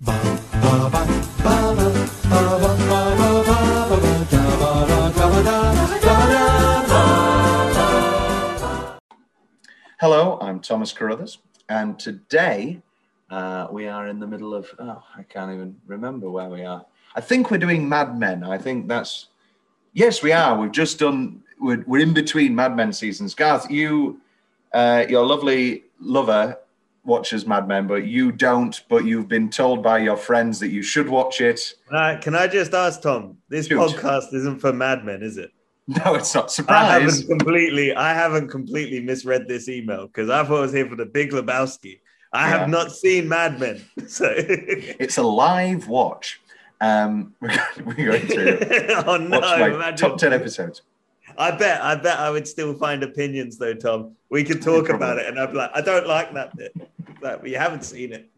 Hello, I'm Thomas Carruthers, and today uh, we are in the middle of, oh, I can't even remember where we are. I think we're doing Mad Men. I think that's, yes, we are. We've just done, we're, we're in between Mad Men seasons. Garth, you, uh, your lovely lover watches Mad Men, but you don't, but you've been told by your friends that you should watch it. Uh, can I just ask Tom? This Shoot. podcast isn't for Mad Men, is it? No, it's not. I Surprise. haven't completely, I haven't completely misread this email because I thought it was here for the Big Lebowski. I Yeah. have not seen Mad Men, so It's a live watch. Um, we're going, to oh no! watch like top 10 episodes. I bet, I bet I would still find opinions though, Tom. We could talk Probably. about it, and I'd be like, I don't like that bit. Like, we haven't seen it.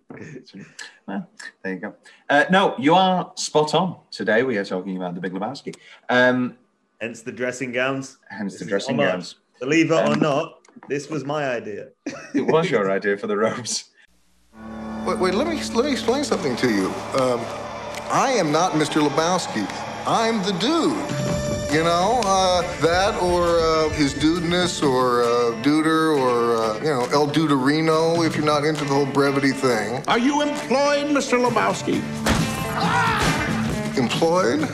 Well, there you go. Uh, no, you are spot on. Today we are talking about the Big Lebowski. Um, Hence the dressing gowns. hence This the dressing gowns. Believe it or Um, not, this was my idea. It was your idea for the robes. Wait, wait, let me let me explain something to you. Um, I am not Mr. Lebowski. I'm the dude. You know, uh, that or uh, his dudeness or uh, duder or, uh, you know, El Duderino if you're not into the whole brevity thing. Are you employed, Mr. Lebowski? Employed?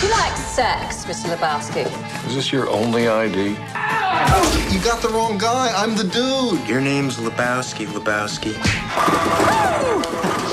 Do you like sex, Mr. Lebowski? Is this your only ID? You got the wrong guy. I'm the dude. Your name's Lebowski, Lebowski.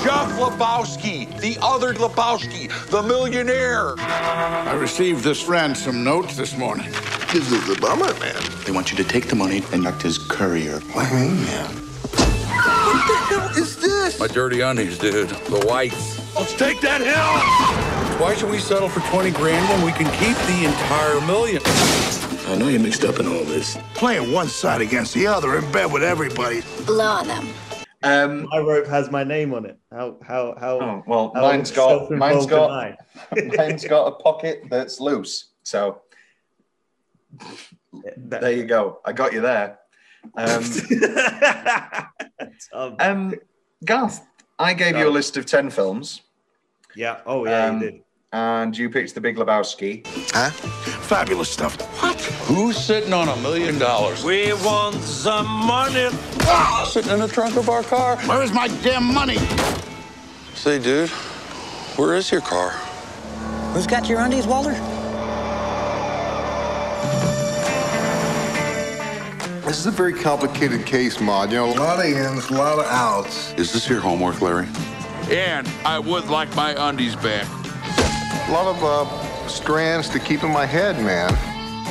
Jeff Lebowski, the other Lebowski, the millionaire. I received this ransom note this morning. This is a bummer, man. They want you to take the money and act as courier. What do man? What the hell is this? My dirty undies, dude. The whites. Let's take that hill. Why should we settle for 20 grand when we can keep the entire million? I know you're mixed up in all this. Playing one side against the other in bed with everybody. Blow on them. Um, My rope has my name on it. How how how? oh, well, how mine's got self-involved mine's am got I? mine's got a pocket that's loose. So there you go. I got you there. Um, Tom. um, Garth, I gave you a list of ten films, yeah. Oh yeah, um, you did. And you picked The Big Lebowski. Huh? Fabulous stuff. What? Who's sitting on a million dollars? We want some money. Ah, sitting in the trunk of our car. Where's my damn money? Say, dude, where is your car? Who's got your undies, Walter? This is a very complicated case, Maud. You know, a lot of ins, a lot of outs. Is this your homework, Larry? And I would like my undies back. A lot of uh, strands to keep in my head, man.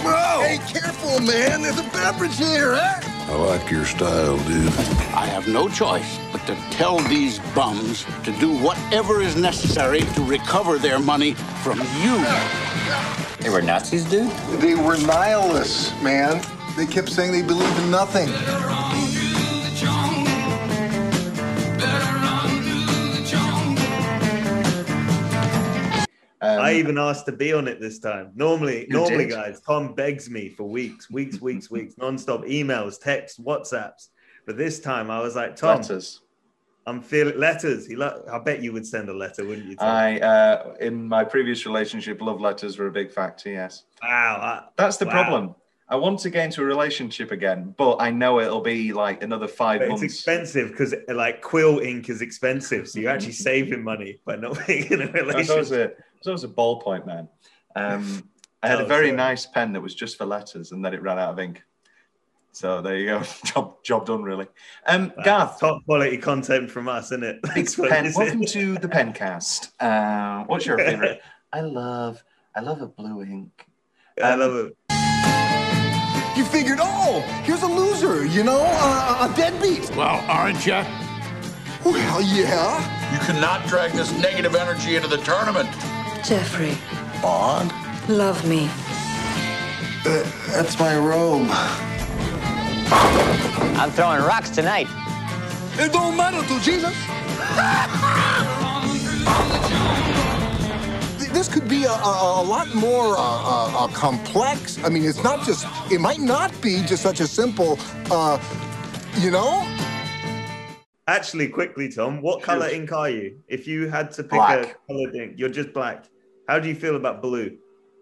Whoa! Hey, careful, man. There's a beverage here, huh? I like your style, dude. I have no choice but to tell these bums to do whatever is necessary to recover their money from you. They were Nazis, dude? They were nihilists, man. They kept saying they believed in nothing. Um, I even asked to be on it this time. Normally, normally, did? guys, Tom begs me for weeks, weeks, weeks, weeks, non-stop emails, texts, WhatsApps. But this time, I was like, Tom, letters. I'm feeling letters. He, lo- I bet you would send a letter, wouldn't you? Tom? I uh, in my previous relationship, love letters were a big factor. Yes, wow, I- that's the Wow. problem. I want to get into a relationship again, but I know it'll be like another five but it's months. expensive because like quill ink is expensive, so you're actually saving money by not being in a I was always relationship. A, I was always a ballpoint man. Um, I had Oh, a very sorry. nice pen that was just for letters, and then it ran out of ink. So there you go, job job done really. Um, Garth, Top quality content from us, isn't it? big That's what pen. it is. Welcome to the Pencast. Uh, what's your favorite? I love, I love a blue ink. I Um, love it. You figured, oh, here's a loser, you know, uh, a deadbeat. Well, aren't you? Well, yeah. You cannot drag this negative energy into the tournament. Jeffrey, Bond? love me. Uh, that's my robe. I'm throwing rocks tonight. It don't matter to Jesus. This could be a, a, a lot more uh, uh, uh, complex. I mean, it's not just, it might not be just such a simple, uh, you know? Actually, quickly, Tom, what color ink are you? If you had to pick Black. a colored ink, you're just black. How do you feel about blue?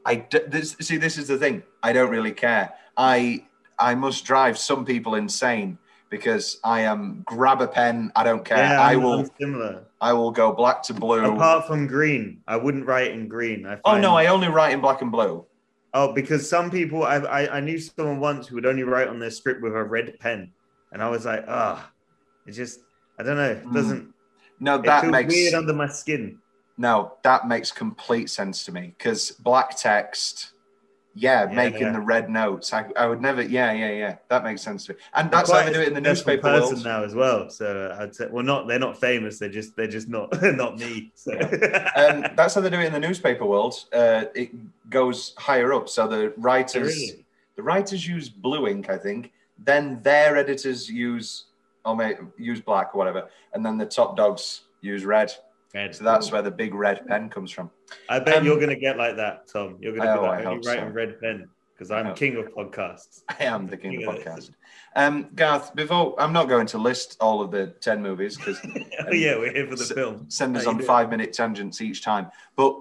I d- this, see. This is the thing. I don't really care. I I must drive some people insane because I am grab a pen. I don't care. Yeah, I will. Similar. I will go black to blue. Apart from green, I wouldn't write in green. I oh no, I only write in black and blue. Oh, because some people, I, I I knew someone once who would only write on their script with a red pen, and I was like, ah, it just, I don't know, it Mm. doesn't. No, It that feels makes weird under my skin. No, that makes complete sense to me because black text. Yeah, Yeah, making yeah. the red notes. I, I would never. Yeah, yeah, yeah. That makes sense to me. And that's how they do it in the newspaper person world. now as well. So I'd say, well, not they're not famous. They're just they're just not not me. So um, that's how they do it in the newspaper world. Uh, it goes higher up, so the writers Really? the writers use blue ink, I think. Then their editors use or may, use black or whatever, and then the top dogs use red. Red. So that's where the big red pen comes from. I bet Um, you're gonna get like that, Tom. You're gonna Oh, be like writing so. ring pen because I'm king of podcasts. I am the king of Yeah. podcast. Um, Garth, before I'm not going to list all of the ten movies because oh yeah, we're here for the S- film. send us on doing? five minute tangents each time. But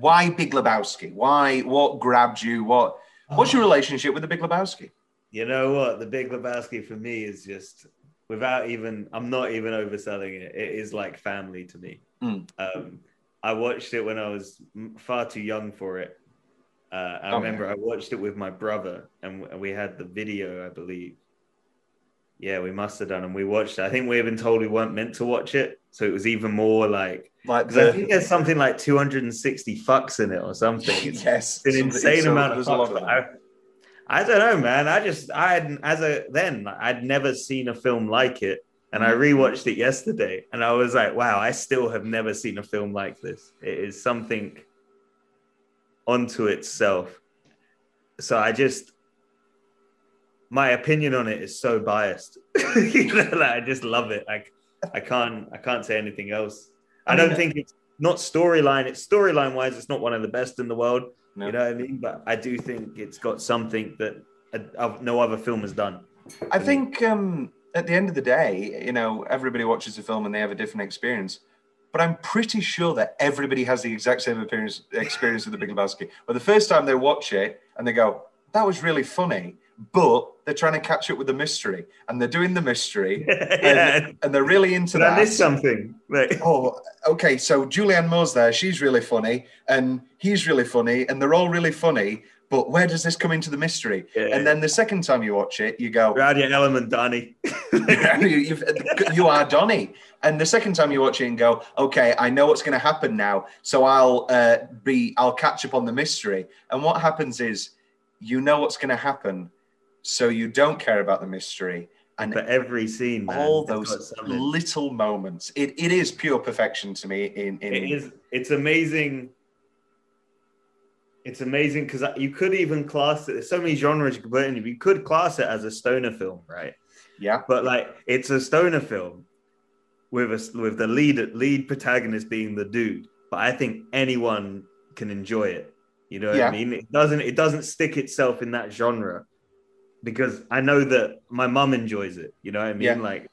why Big Lebowski? Why? What grabbed you? What? What's Oh. your relationship with the Big Lebowski? You know what? The Big Lebowski for me is just without even. I'm not even overselling it. It is like family to me. Mm. Um, I watched it when I was far too young for it. Uh, I Okay. remember I watched it with my brother, and we had the video, I believe. Yeah, we must have done, and we watched it. I think we been told we weren't meant to watch it, so it was even more like Like because I think there's something like 260 fucks in it or something. It's yes, an insane so amount of there's a lot fucks. of. I, I don't know, man. I just I had as a then I'd never seen a film like it, and I rewatched it yesterday, and I was like, wow, I still have never seen a film like this. It is something onto itself. So I just my opinion on it is so biased. you know, like, I just love it. Like I can't I can't say anything else. I, I don't think it's not storyline. It's storyline wise, it's not one of the best in the world. No. You know what I mean? But I do think it's got something that uh, of- no other film has done. I think um, at the end of the day, you know, everybody watches a film and they have a different experience. But I'm pretty sure that everybody has the exact same appearance, experience with The Big Lebowski. But the first time they watch it and they go, "That was really funny," but they're trying to catch up with the mystery, and they're doing the mystery, yeah. and, and they're really into I that. something? Like, Oh, okay. So Julianne Moore's there. She's really funny, and he's really funny, and they're all really funny. But where does this come into the mystery? Yeah. And then the second time you watch it, you go, you're out of your element, Donny. you, you are Donny. And the second time you watch it and go, okay, I know what's going to happen now, so I'll uh, be, I'll catch up on the mystery. And what happens is, you know what's going to happen, so you don't care about the mystery. And But every scene, man, all those little moments, it, it is pure perfection to me. In, in It is. It's amazing. It's amazing because you could even class it. There's so many genres you could put in. You could class it as a stoner film, right? yeah, But like, it's a stoner film with a with the lead lead protagonist being the dude. But I think anyone can enjoy it. You know what Yeah. I mean? It doesn't. It doesn't stick itself in that genre because I know that my mum enjoys it. You know what I mean? Yeah. Like,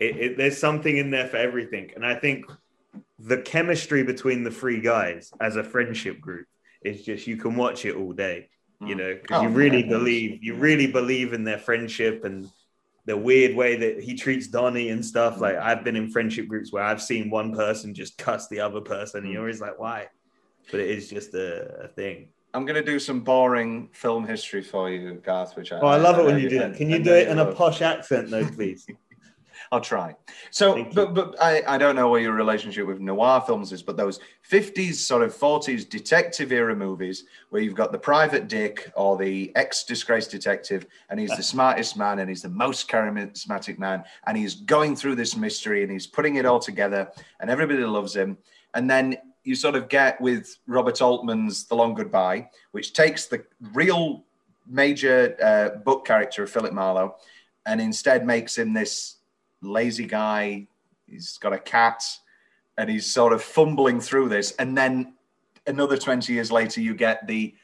it, it, there's something in there for everything, and I think the chemistry between the three guys as a friendship group is just you can watch it all day. You Mm. know, because Oh, you really yeah. believe you really believe in their friendship and the weird way that he treats Donny and stuff. Like I've been in friendship groups where I've seen one person just cuss the other person, and you're always like, why? But it is just a, a thing. I'm going to do some boring film history for you, Garth. Which I, Oh, I love it when you do that. Can you do it in a posh accent, though, please? I'll try. So, but but I, I don't know where your relationship with noir films is, but those 50s, sort of 40s detective era movies where you've got the private dick or the ex disgraced detective, and he's the smartest man and he's the most charismatic man, and he's going through this mystery and he's putting it all together, and everybody loves him. And then you sort of get with Robert Altman's The Long Goodbye, which takes the real major uh, book character of Philip Marlowe and instead makes him this lazy guy. He's got a cat and he's sort of fumbling through this. And then another 20 years later, you get the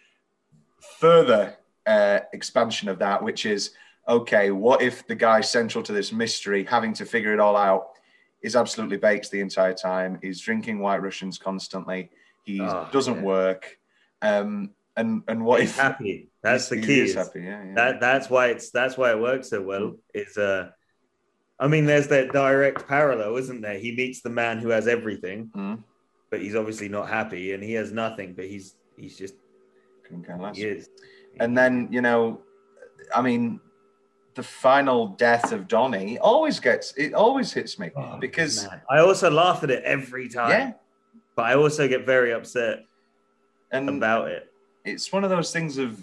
further uh, expansion of that, which is okay, what if the guy central to this mystery, having to figure it all out, is absolutely baked the entire time? He's drinking White Russians constantly. He Oh, doesn't yeah. work. Um, and and what He's if happy. That's the key. is happy? Yeah, yeah. That that's why it's that's why it works so well. Is uh, I mean, there's that direct parallel, isn't there? He meets the man who has everything, Mm. but he's obviously not happy, and he has nothing, but he's he's just he is. And then, you know, I mean, the final death of Donny always gets it always hits me Oh, because Man, I also laugh at it every time. yeah, But I also get very upset and about it. it's one of those things of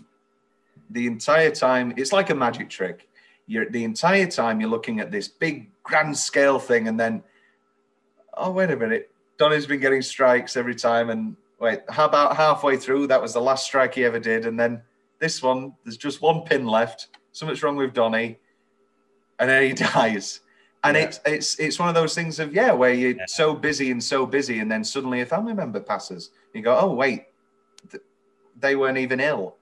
the entire time it's like a magic trick. You're the entire time you're looking at this big grand scale thing, and then oh wait a minute, Donny's been getting strikes every time, and wait, how about halfway through that was the last strike he ever did, and then this one there's just one pin left. Something's wrong with Donny, and then he dies. And Yeah. it's it's it's one of those things of yeah, where you're so busy and so busy, and then suddenly a family member passes. You go, oh wait, th- they weren't even ill.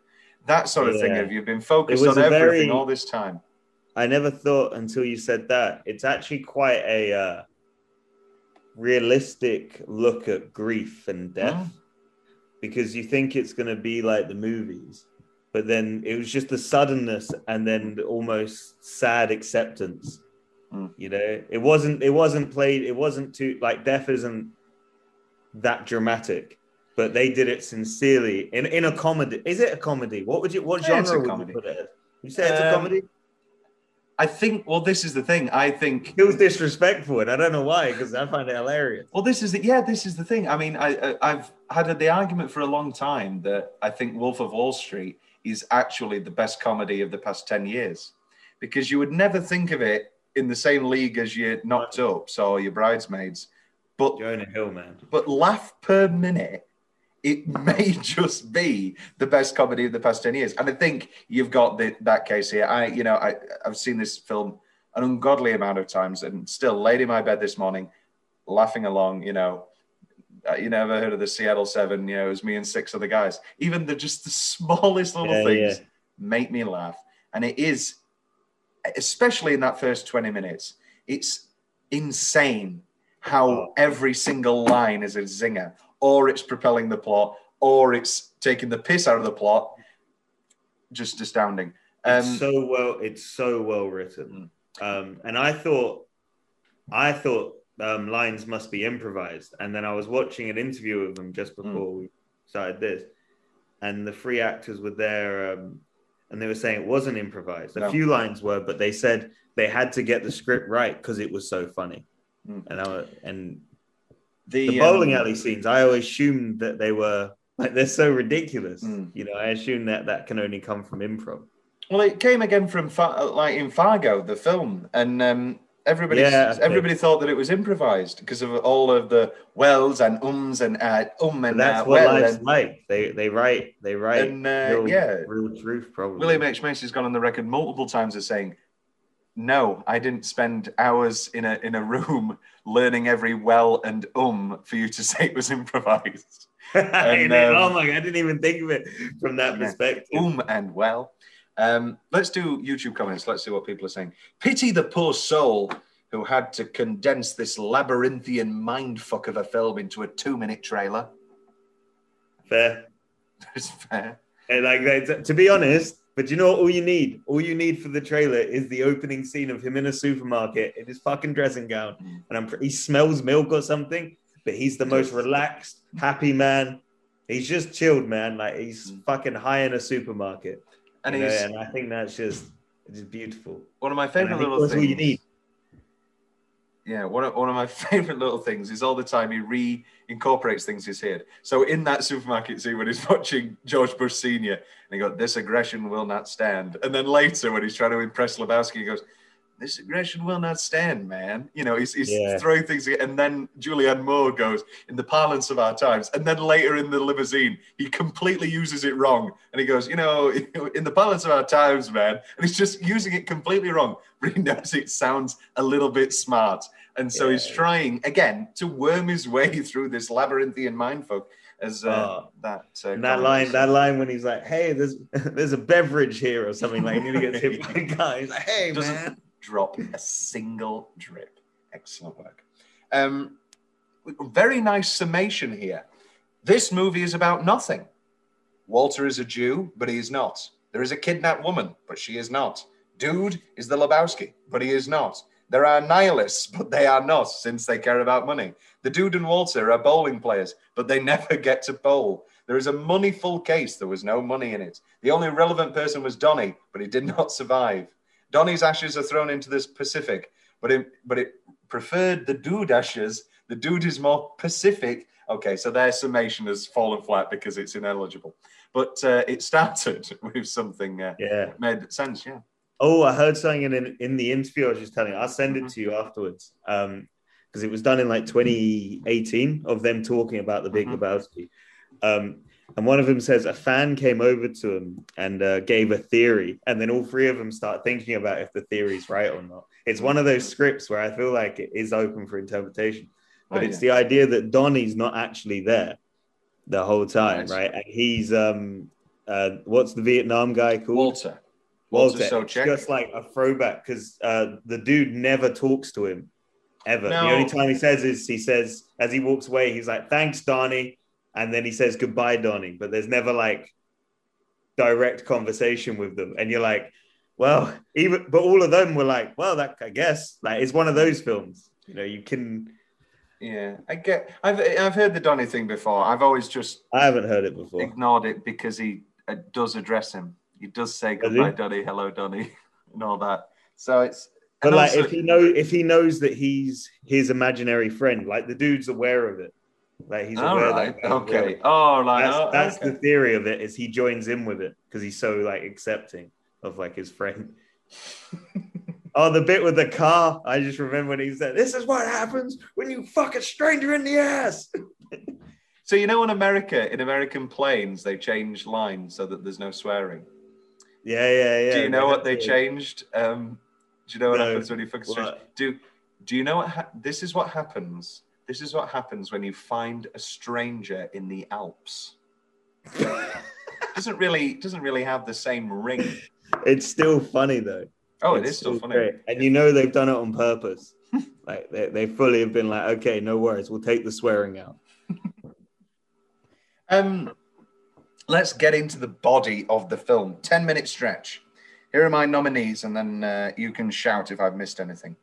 That sort of thing. Yeah. Of you've been focused on everything very- all this time. I never thought until you said that. It's actually quite a uh, realistic look at grief and death because you think it's going to be like the movies, but then it was just the suddenness and then the almost sad acceptance. Mm. You know, it wasn't. It wasn't played. It wasn't too like death isn't that dramatic. But they did it sincerely in, in a comedy. Is it a comedy? What would you? What Yeah, it's a genre would comedy. you put it? You say it's a Um, comedy? I think. Well, this is the thing. I think. feels disrespectful, and I don't know why because I find it hilarious. Well, this is the yeah. This is the thing. I mean, I, I I've had the argument for a long time that I think Wolf of Wall Street is actually the best comedy of the past ten years, because you would never think of it in the same league as your Knocked Ups or your Bridesmaids, but Jonah Hill, man. but laugh per minute, it may just be the best comedy of the past 10 years. And I think you've got the, that case here. I, you know, I, I've seen this film an ungodly amount of times and still laid in my bed this morning, laughing along, you know, uh, you never heard of the Seattle Seven, you know, it was me and six other guys. Even the just the smallest little Yeah, things yeah. make me laugh. And it is, especially in that first 20 minutes, it's insane how every single line is a zinger, or it's propelling the plot, or it's taking the piss out of the plot. Just astounding. Um, It's so well. It's so well written. Um, and I thought, I thought um, lines must be improvised. And then I was watching an interview of them just before we started this, and the three actors were there, um, and they were saying it wasn't improvised. A No. few lines were, but they said they had to get the script right because it was so funny. Mm. And I, and the, the bowling um, alley scenes, I always assumed that they were like they're so ridiculous. Mm. You know, I assume that that can only come from improv. Well, it came again from like in Fargo, the film, and um, everybody Yeah, everybody thought that it was improvised because of all of the wells and ums and uh, um But and that's uh, what well life's and, like. They they write they write And, uh, real, yeah. real truth probably. William H Macy's gone on the record multiple times as saying, "No, I didn't spend hours in a in a room learning every well and um for you to say it was improvised." And, um, oh my god, I didn't even think of it from that Yeah. perspective. um and well. Um, let's do YouTube comments. Let's see what people are saying. Pity the poor soul who had to condense this labyrinthian mindfuck of a film into a two-minute trailer. Fair. It's fair. And like to be honest, but you know what all you need? All you need for the trailer is the opening scene of him in a supermarket in his fucking dressing gown, and I'm he smells milk or something, but he's the most relaxed, happy man. He's just chilled, man. Like he's fucking high in a supermarket, And you know, and I think that's just it's just beautiful. one of my favorite little that's things. all you need. Yeah, one of, one of my favorite little things is all the time he re-incorporates things he's heard. So in that supermarket scene when he's watching George Bush Senior, and he goes, "This aggression will not stand," and then later when he's trying to impress Lebowski, he goes, "This aggression will not stand, man." You know, he's, he's Yeah. throwing things, and then Julianne Moore goes, "In the parlance of our times," and then later in the limousine, he completely uses it wrong, and he goes, "You know, in the parlance of our times, man," and he's just using it completely wrong, but he knows it sounds a little bit smart. And so he's trying again to worm his way through this labyrinthian mindfuck. As uh, Oh. that uh, And that line, was. that line when he's like, "Hey, there's there's a beverage here" or something like, "You need to get hit by a guy." He's like, "Hey, Doesn't- man." Drop a single drip. Excellent work. Um, very nice summation here. This movie is about nothing. Walter is a Jew, but he is not. There is a kidnapped woman, but she is not. Dude is the Lebowski, but he is not. There are nihilists, but they are not, since they care about money. The dude and Walter are bowling players, but they never get to bowl. There is a moneyful case. There was no money in it. The only relevant person was Donny, but he did not survive. Donny's ashes are thrown into the Pacific, but it but it preferred the dude ashes. The dude is more Pacific. Okay, so their summation has fallen flat because it's ineligible. But uh, it started with something uh, Yeah. made sense. Yeah. Oh, I heard something in in the interview I was just telling. you. I'll send it to you afterwards. Um, because it was done in like 2018 of them talking about the Big Mhm. Lebowski. Um, and one of them says a fan came over to him and uh, gave a theory, and then all three of them start thinking about if the theory's right or not. It's one of those scripts where I feel like it is open for interpretation, but Oh, it's yeah. the idea that Donny's not actually there the whole time, Nice. right? And he's um, uh, what's the Vietnam guy called? Walter. Walter, Walter just like a throwback because uh, the dude never talks to him ever. No. The only time he says is he says as he walks away, he's like, "Thanks, Donny," and then he says goodbye, Donny. But there's never like direct conversation with them, and you're like, "Well, even." But all of them were like, "Well, that I guess like it's one of those films." You know, you can. Yeah, I get. I've I've heard the Donny thing before. I've always just I haven't heard it before. ignored it because he uh, does address him. He does say Does goodbye, Donny, hello, Donny, and all that. So it's. But like, also- if he know if he knows that he's his imaginary friend, like the dude's aware of it. Like he's aware right, that. okay. Oh, like that's, oh, that's okay. the theory of it is he joins in with it because he's so like accepting of like his friend oh the bit with the car i just remember when he said this is what happens when you fuck a stranger in the ass So you know, in America, in American planes, they change lines so that there's no swearing. yeah yeah yeah do you know what they changed? Um, do you know what No. happens when you fuck a stranger? What? Do Do you know what? Ha- this is what happens. This is what happens when you find a stranger in the Alps. doesn't really doesn't really have the same ring. it's still funny though Oh, it It's is still funny. great. and you know they've done it on purpose like they, they fully have been like okay no worries we'll take the swearing out Um, let's get into the body of the film. Ten minute stretch. Here are my nominees, and then uh, you can shout if I've missed anything.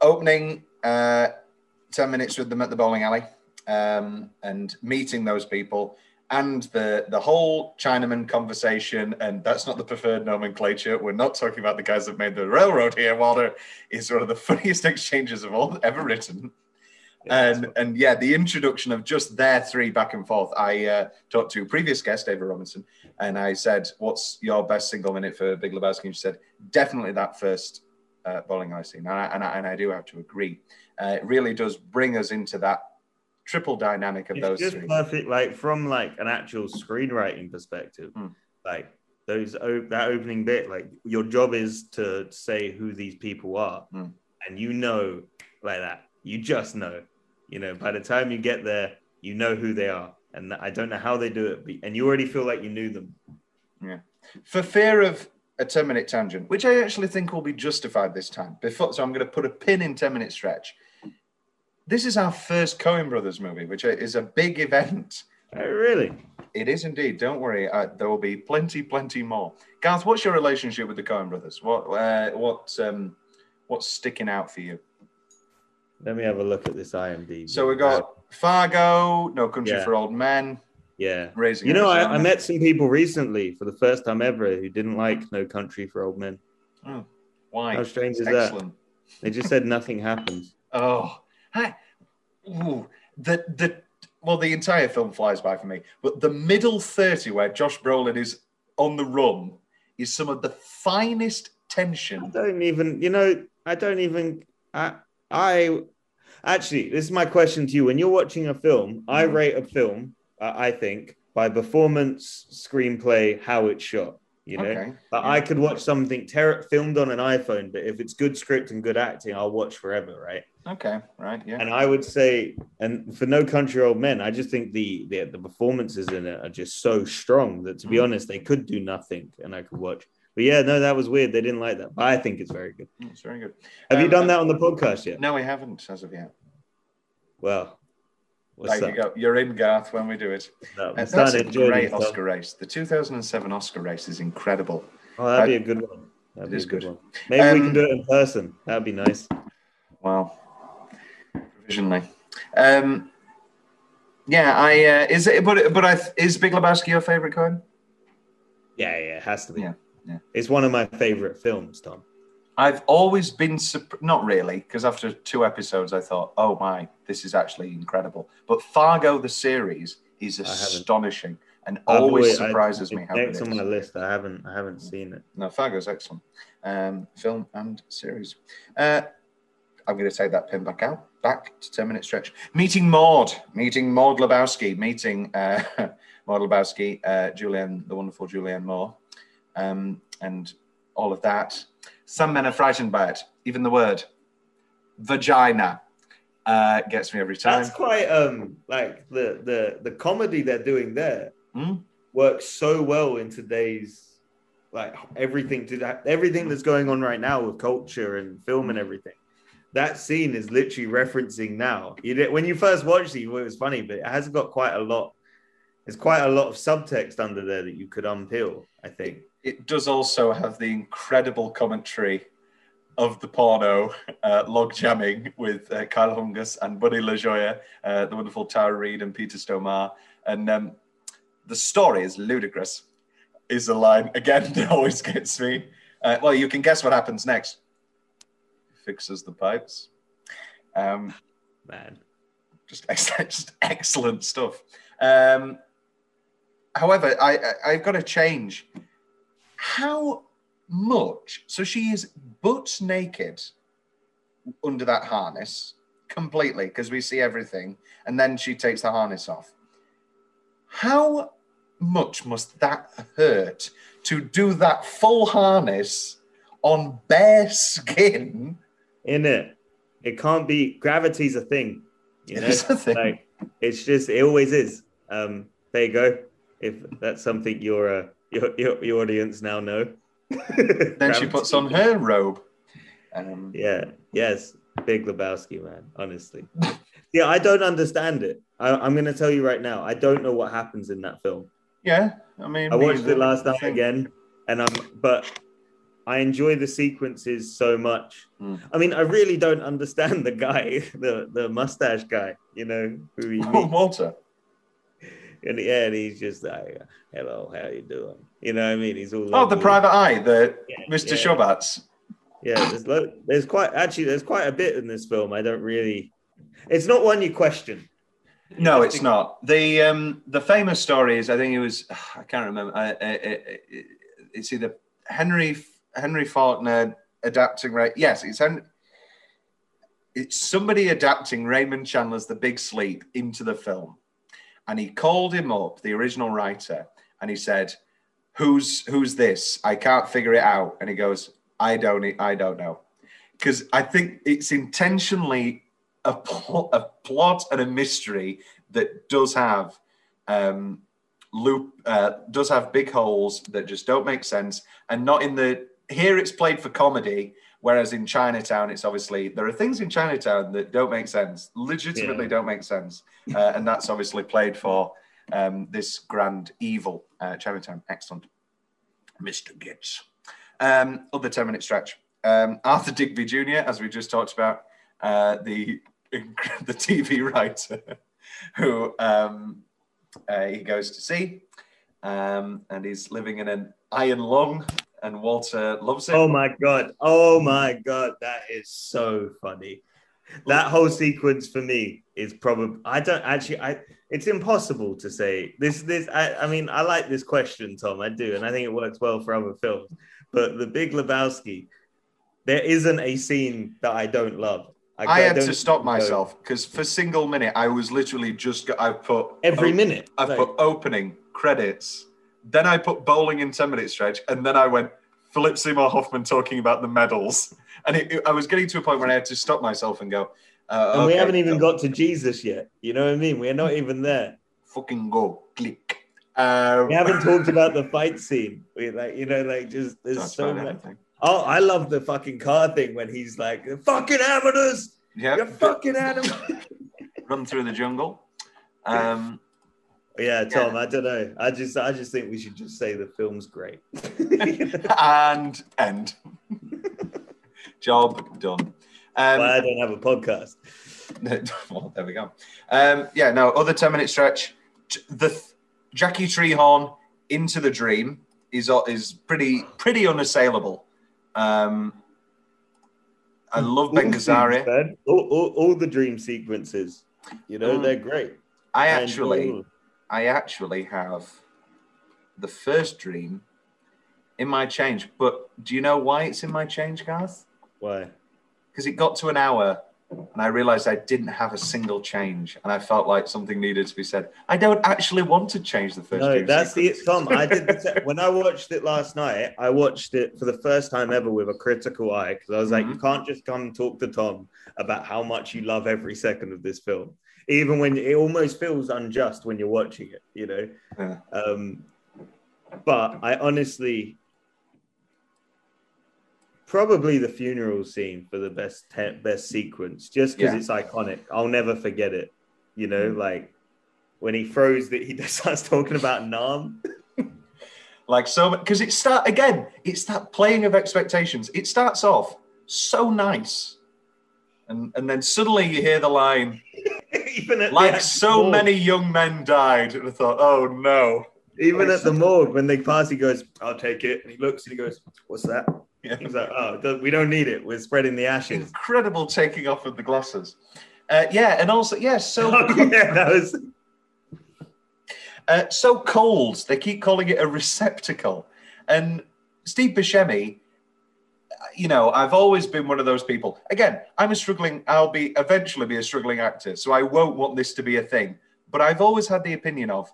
Opening uh, ten minutes with them at the bowling alley, um, and meeting those people, and the the whole Chinaman conversation. And that's not the preferred nomenclature. We're not talking about the guys that made the railroad here. Walter is one of the funniest exchanges of all ever written and and yeah, the introduction of just their three back and forth. I uh, talked to a previous guest, David Robinson, and I said, "What's your best single minute for Big Lebowski?" And she said, "Definitely that first uh, bowling alley scene," and I, and, I, and I do have to agree. Uh, it really does bring us into that triple dynamic of it's those just three. perfect like from like an actual screenwriting perspective Hmm. like those that opening bit like your job is to say who these people are Hmm. and you know like that you just know you know by the time you get there you know who they are and i don't know how they do it but, and you already feel like you knew them yeah For fear of a 10 minute tangent, which I actually think will be justified this time. Before, so I'm going to put a pin in 10 minute stretch. This is our first Coen Brothers movie, which is a big event. oh really It is indeed. Don't worry. Uh, there will be plenty, plenty more. Garth, what's your relationship with the Coen Brothers? What, uh, what, um, what's sticking out for you? let me have a look at this imdb So we got Fargo, No Country Yeah. for Old Men, yeah Raising you know I, I met some people recently for the first time ever who didn't like no country for old men Oh, Why? how strange is that Excellent. they just said nothing happens Oh, hi. Ooh, the the well, the entire film flies by for me, but the middle thirty where Josh Brolin is on the run is some of the finest tension. I don't even, you know, I don't even. I, I actually, this is my question to you. When you're watching a film, I Mhm. rate a film, I think, by performance, screenplay, how it's shot. You know, Okay, But I could watch something ter- filmed on an iPhone, but if it's good script and good acting, I'll watch forever, right? Okay, right, yeah. And I would say, and for No Country Old Men, I just think the, the the performances in it are just so strong that, to be Mm. honest, they could do nothing, and I could watch. But yeah, no, that was weird. They didn't like that, but I think it's very good. It's very good. Have you Um, done that on the podcast yet? No, we haven't as of yet. Well, what's there up? you go. You're in, Garth, when we do it. No, Uh, that's a great. Oscar race. The 2007 Oscar race is incredible. Oh, that'd be a good one. That'd It be is a good, good. one. Maybe we Um, can do it in person. That'd be nice. Wow. Provisionally. Um, yeah, I uh, is it, but but I is Big Lebowski your favorite Coen? Yeah, yeah, it has to be. Yeah, yeah. It's one of my favorite films, Tom. I've always been not really because after two episodes I thought, oh my, this is actually incredible. But Fargo the series is astonishing and always I- surprises me how next it on my list. I haven't, I haven't seen it. No, Fargo's excellent. Um, film and series. Uh, I'm going to take that pin back out. Back to 10 minute stretch. Meeting Maud. Meeting Maud Lebowski. Meeting uh, Maud Lebowski, uh, Julianne, the wonderful Julianne Moore, um, and all of that. Some men are frightened by it. Even the word vagina uh, gets me every time. That's quite um like the the the comedy they're doing there Mm. works so well in today's like everything to that everything that's going on right now with culture and film and everything. That scene is literally referencing now. You did, when you first watched it, it was funny, but it has got quite a lot. There's quite a lot of subtext under there that you could unpeel. I think. It does also have the incredible commentary of the porno uh, log jamming with uh, Karl Hungus and Buddy LaJoya, uh, the wonderful Tara Reid and Peter Stormare. And um, the story is ludicrous, is a line again that always gets me. Uh, well, you can guess what happens next. Fixes the pipes. Um, Man, just excellent, just excellent stuff. Um, however, I, I I've got to change. How much? So she is butt naked under that harness completely because we see everything, and then she takes the harness off. How much must that hurt to do that full harness on bare skin? in it, it can't be. Gravity's a thing. You know, is a thing. like it's just it always is. Um, there you go. If that's something you're uh, your, your your audience now know. Then she puts on her robe. Um, Yeah. Yes. Big Lebowski, man. Honestly. yeah, I don't understand it. I, I'm going to tell you right now. I don't know what happens in that film. Yeah, I mean, I watched it last night again, and I'm. But I enjoy the sequences so much. Hmm. I mean, I really don't understand the guy, the the mustache guy. You know who he Oh. Walter. And yeah, and he's just like, "Hello, how you doing?" You know what I mean? He's all. Oh, the private eye, the Yeah, Mr. yeah. Shobats. Yeah, there's lo- there's quite actually there's quite a bit in this film. I don't really. It's not one you question. No, it's not. The um, the famous story is I think it was I can't remember. I, I, I, it's either Henry Henry Faulkner adapting Ray. Yes, it's Henry. It's somebody adapting Raymond Chandler's The Big Sleep into the film, and he called him up, the original writer, and he said, "Who's who's this? I can't figure it out." And he goes, "I don't I don't know," because I think it's intentionally a, pl- a plot and a mystery that does have um, loop uh, does have big holes that just don't make sense and not in the here it's played for comedy whereas in chinatown it's obviously there are things in chinatown that don't make sense legitimately Yeah. don't make sense uh, and that's obviously played for um, this grand evil uh, excellent mr gittes um, other 10 minute stretch um, arthur digby jr as we just talked about uh, the the tv writer who um, uh, he goes to see, um, and he's living in an iron lung, and Walter loves it. Oh my god! Oh my god! That is so funny. That whole sequence for me is probably. I don't actually. I. It's impossible to say this. This. I. I mean, I like this question, Tom. I do, and I think it works well for other films. But the Big Lebowski, there isn't a scene that I don't love. I had don't to stop myself because for single minute, I was literally just. I've put every op- minute. I've Like, put opening credits, Then I put bowling in 10 minute stretch, and then I went Philip Seymour Hoffman talking about the medals. And it, I was getting to a point where I had to stop myself and go, uh, And we haven't even so got to Jesus yet. You know what I mean? We're not even there. fucking go, click. Um, We haven't talked about the fight scene. We like, you know, like just there's that's so much. everything. Oh, I love the fucking car thing when he's like, "Fucking amateurs, Yeah, you're fucking animals." run through the jungle. Um, yeah, Tom. I don't know. I just, I just think we should just say the film's great. and end. Job done. Um, Why I don't have a podcast. well, there we go. Um, yeah, no, other 10 minute stretch. The th- Jackie Treehorn into the dream is uh, is pretty pretty unassailable. Um, I love Ben All scenes, Gazzara. man. All, all, all the dream sequences, you know, Mm. they're great. I actually all. I actually have the first dream in my change. But do you know why it's in my change, Garth? Why? Because it got to an hour and I realized I didn't have a single change, and I felt like something needed to be said. I don't actually want to change the first. No, dream that's the. Tom. I did the when I watched it last night. I watched it for the first time ever with a critical eye because I was like, Mhm. you can't just come and talk to Tom about how much you love every second of this film, even when it almost feels unjust when you're watching it. You know. Yeah. Um, but I honestly, probably the funeral scene for the best te- best sequence, just because Yeah. it's iconic. I'll never forget it. You know, Mm. like when he throws that he starts talking about Nam. like so because it start again it's that playing of expectations it starts off so nice and and then suddenly you hear the line even at like so morgue- many young men died and i thought oh no even at the morgue when they pass, he goes, "I'll take it," and he looks and he goes, "What's that?" Yeah. He's like, "Oh, we don't need it. We're spreading the ashes." incredible taking off of the glasses uh, yeah and also yeah so Oh, yeah, that was uh, so cold. They keep calling it a receptacle. And Steve Buscemi, you know, I've always been one of those people. Again, I'm a struggling. I'll be eventually be a struggling actor, so I won't want this to be a thing. But I've always had the opinion of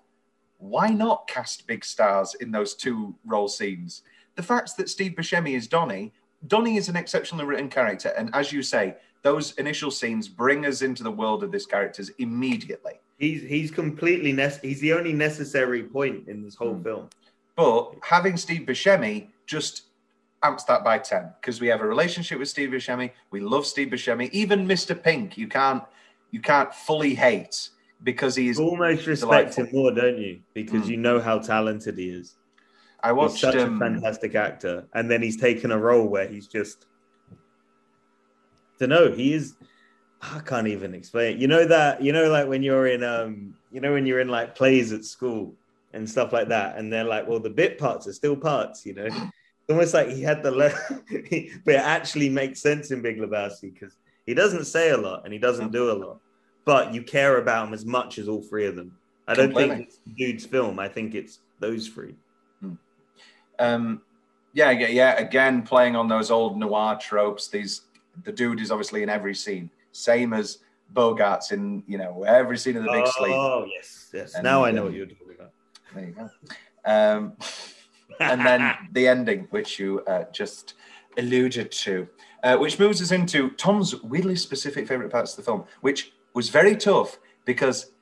why not cast big stars in those two role scenes? The fact that Steve Buscemi is Donny, Donny is an exceptionally written character, and as you say, those initial scenes bring us into the world of this characters immediately. he's he's completely nec- he's the only necessary point in this whole Hmm. film. But having Steve Buscemi just amps that by 10 because we have a relationship with Steve Buscemi. We love Steve Buscemi. Even Mr. Pink, you can't you can't fully hate because he's almost respect him more, don't you? Because Mm. you know how talented he is. I He's watched such um, a fantastic actor, and then he's taken a role where he's just. don't know. He is. I can't even explain. it. You know that you know like when you're in um you know when you're in like plays at school and stuff like that, and they're like, well, the bit parts are still parts. You know, almost like he had the le- but it actually makes sense in Big Lebowski because he doesn't say a lot and he doesn't do a lot, but you care about him as much as all three of them. I don't Completely. think it's the dude's film. I think it's those three. um yeah, yeah, yeah, again playing on those old noir tropes. These the dude is obviously in every scene. Same as Bogart's in, you know, every scene of the big sleep. Oh yes, yes. And, now I know um, what you're talking about. There you go. Um, and then the ending, which you uh, just alluded to, uh, which moves us into Tom's weirdly specific favorite parts of the film, which was very tough because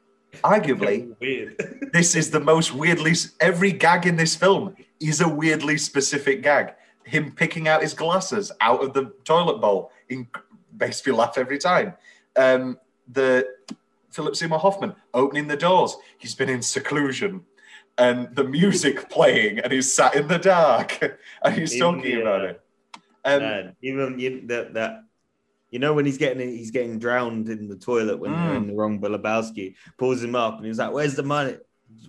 arguably weird. this is the most weirdly every gag in this film is a weirdly specific gag. Him picking out his glasses out of the toilet bowl in, makes me laugh every time. Um, the Philip Seymour Hoffman opening the doors. He's been in seclusion, and the music playing, and he's sat in the dark, and he's Even talking the, about it. And Man, even you, that that you know when he's getting he's getting drowned in the toilet when they're Mm. in the wrong Lebowski pulls him up and he was like, "Where's the money?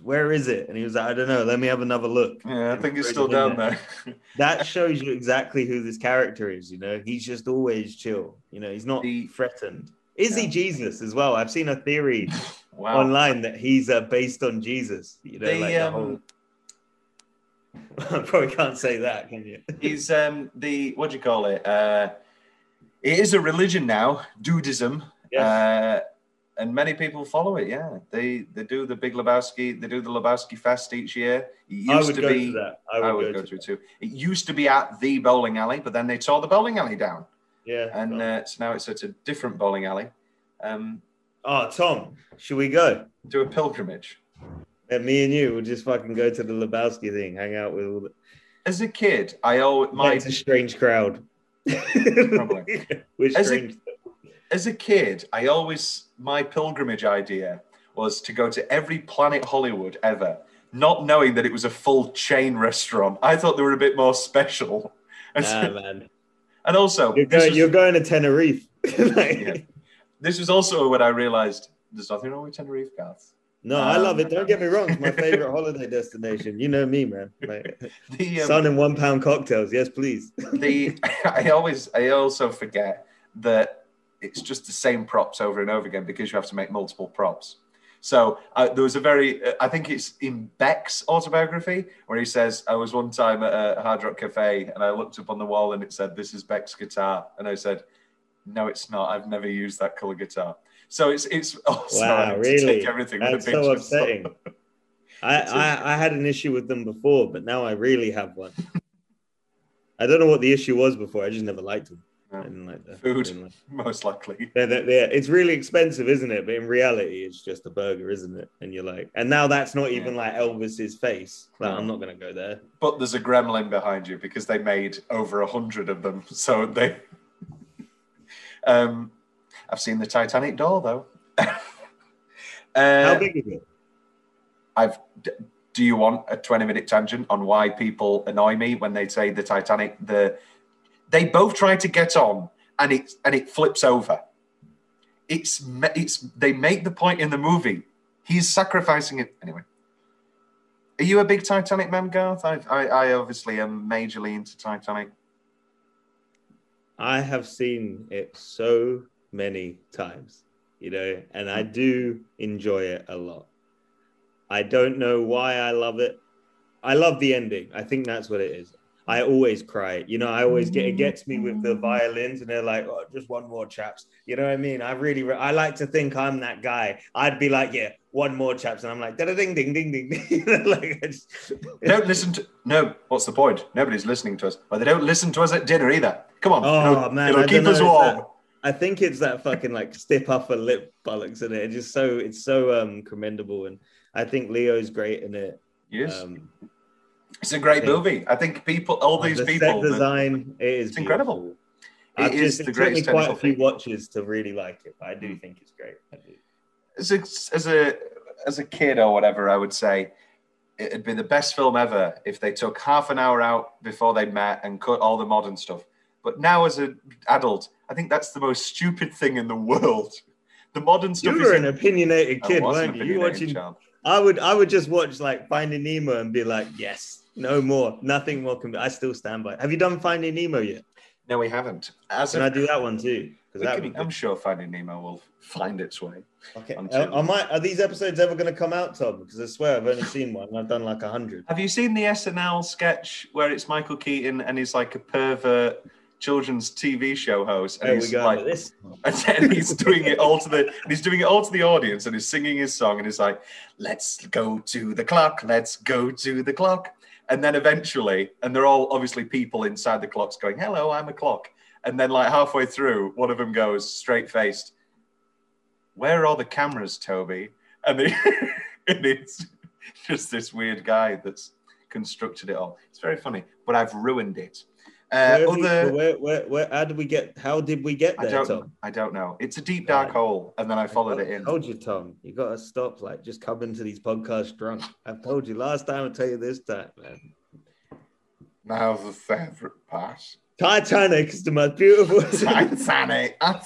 Where is it?" And he was like, "I don't know. Let me have another look." yeah, I think it's still down there. That shows you exactly who this character is. You know, he's just always chill. You know, he's not The- threatened. Is he Jesus as well? I've seen a theory wow. online that he's uh, based on Jesus. You know, The, like the um, whole. I probably can't say that, can you? He's um the what do you call it? Uh, it is a religion now, Dudism. Yes. Uh, and many people follow it. Yeah, they they do the Big Lebowski. They do the Lebowski Fest each year. It used I would to go be. to that. I would, go, to to it too. It used to be at the bowling alley, but then they tore the bowling alley down, Yeah. and uh, so now it's at a different bowling alley. Um, oh, Tom, should we go? do a pilgrimage. And me and you will just fucking go to the Lebowski thing, hang out with all the. As a kid, I always my it's a strange crowd. Probably. As a- as a kid, I always my pilgrimage idea was to go to every Planet Hollywood ever, not knowing that it was a full chain restaurant. I thought they were a bit more special. And, so- Nah, man. and also, You're going, was, you're going to Tenerife. Like- Yeah. This was also when I realized there's nothing wrong with Tenerife, Garth. No, I Um, love it. Don't get me wrong. It's my favorite holiday destination. You know me, man. Like, The um, sun and one pound cocktails. Yes, please. the I always I also forget that it's just the same props over and over again because you have to make multiple props. So uh, there was a very uh, I think it's in Beck's autobiography where he says I was one time at a Hard Rock Cafe and I looked up on the wall and it said this is Beck's guitar and I said no it's not I've never used that color guitar. So it's it's oh, also Wow, to really? take everything with That's a pinch so upsetting. I, I, I had an issue with them before, but now I really have one. I don't know what the issue was before. I just never liked them. I didn't like the Food. like- Most likely. They're, they're, they're- it's really expensive, isn't it? But in reality, it's just a burger, isn't it? And you're like, and now that's not even like Elvis's face. Like, No. I'm not gonna go there. But there's a gremlin behind you because they made over a hundred of them. So they. Um, I've seen the Titanic door though. How uh, big is it? I've. d- Do you want a 20 minute tangent on why people annoy me when they say the Titanic? The they both try to get on and it and it flips over. It's it's they make the point in the movie. He's sacrificing it anyway. Are you a big Titanic man, Garth? I, I, I obviously am majorly into Titanic. I have seen it so many times, you know, and I do enjoy it a lot. I don't know why I love it. I love the ending. I think that's what it is. I always cry. You know, I always get it gets me with the violins, and they're like, "Oh, just one more, chaps." You know what I mean? I really, I like to think I'm that guy. I'd be like, "Yeah, one more, chaps," and I'm like, "Da ding, ding, ding, ding, ding." You know, like, I just, They don't listen to no. What's the point? Nobody's listening to us. Well, they don't listen to us at dinner either. Come on. Oh it'll, man, it'll I keep don't us know, it's warm. that- I think it's that fucking like stiff upper lip bollocks in it. It's just so it's so um commendable, and I think Leo's great in it. Yes, Um, it's a great movie. I think people, all these the people, set design it is It's incredible. beautiful. It I've is just, the it took me quite a few watches to really like it. But I do hmm. think it's great. As a as a as a kid or whatever, I would say it'd be the best film ever if they took half an hour out before they met and cut all the modern stuff. But now, as an adult, I think that's the most stupid thing in the world. The modern You stuff were is an opinionated kid, weren't you? You watching? child. I would I would just watch like Finding Nemo and be like, yes, no more, nothing more can be. I still stand by. Have you done Finding Nemo yet? No, we haven't. As Can a- I do that one too? Because can- I'm sure Finding Nemo will find its way. Okay. Uh, two. I might, are these episodes ever going to come out, Tom? Because I swear I've only seen one. I've done like a hundred. Have you seen the SNL sketch where it's Michael Keaton and he's like a pervert children's TV show host? And There we he's like, this. And then he's doing it all to the and he's doing it all to the audience and he's singing his song and he's like, let's go to the clock, let's go to the clock. And then eventually, and they're all obviously people inside the clocks going, Hello, I'm a clock. And then like halfway through, one of them goes straight faced, Where are all the cameras, Toby? And, and it's just this weird guy that's constructed it all. It's very funny, but I've ruined it. Uh, where, we- where, where, where, how did we get? How did we get I there, don't, Tom? I don't know. It's a deep dark Right. hole, and then I followed it in. I told you, Tom. You got to stop. Like, just coming to these podcasts drunk. I've told you last time. I'll tell you this time, man. Now the favorite part. Titanic is the most beautiful. Titanic. I.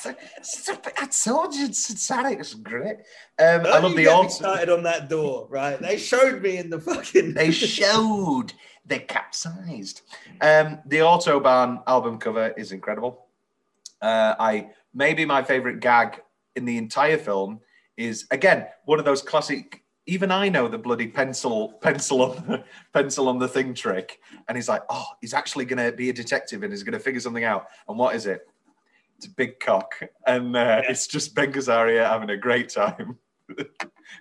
I told you Titanic is great. Um, I love the auto. started on that door, right? They showed me in the fucking. They showed they capsized. Um, the Autobahn album cover is incredible. Uh, I maybe my favorite gag in the entire film is again one of those classic. Even I know the bloody pencil, pencil on, the, pencil on the thing trick, and he's like, "Oh, he's actually going to be a detective and he's going to figure something out." And what is it? It's a Big Cock, and uh, it's just Ben Gazzara having a great time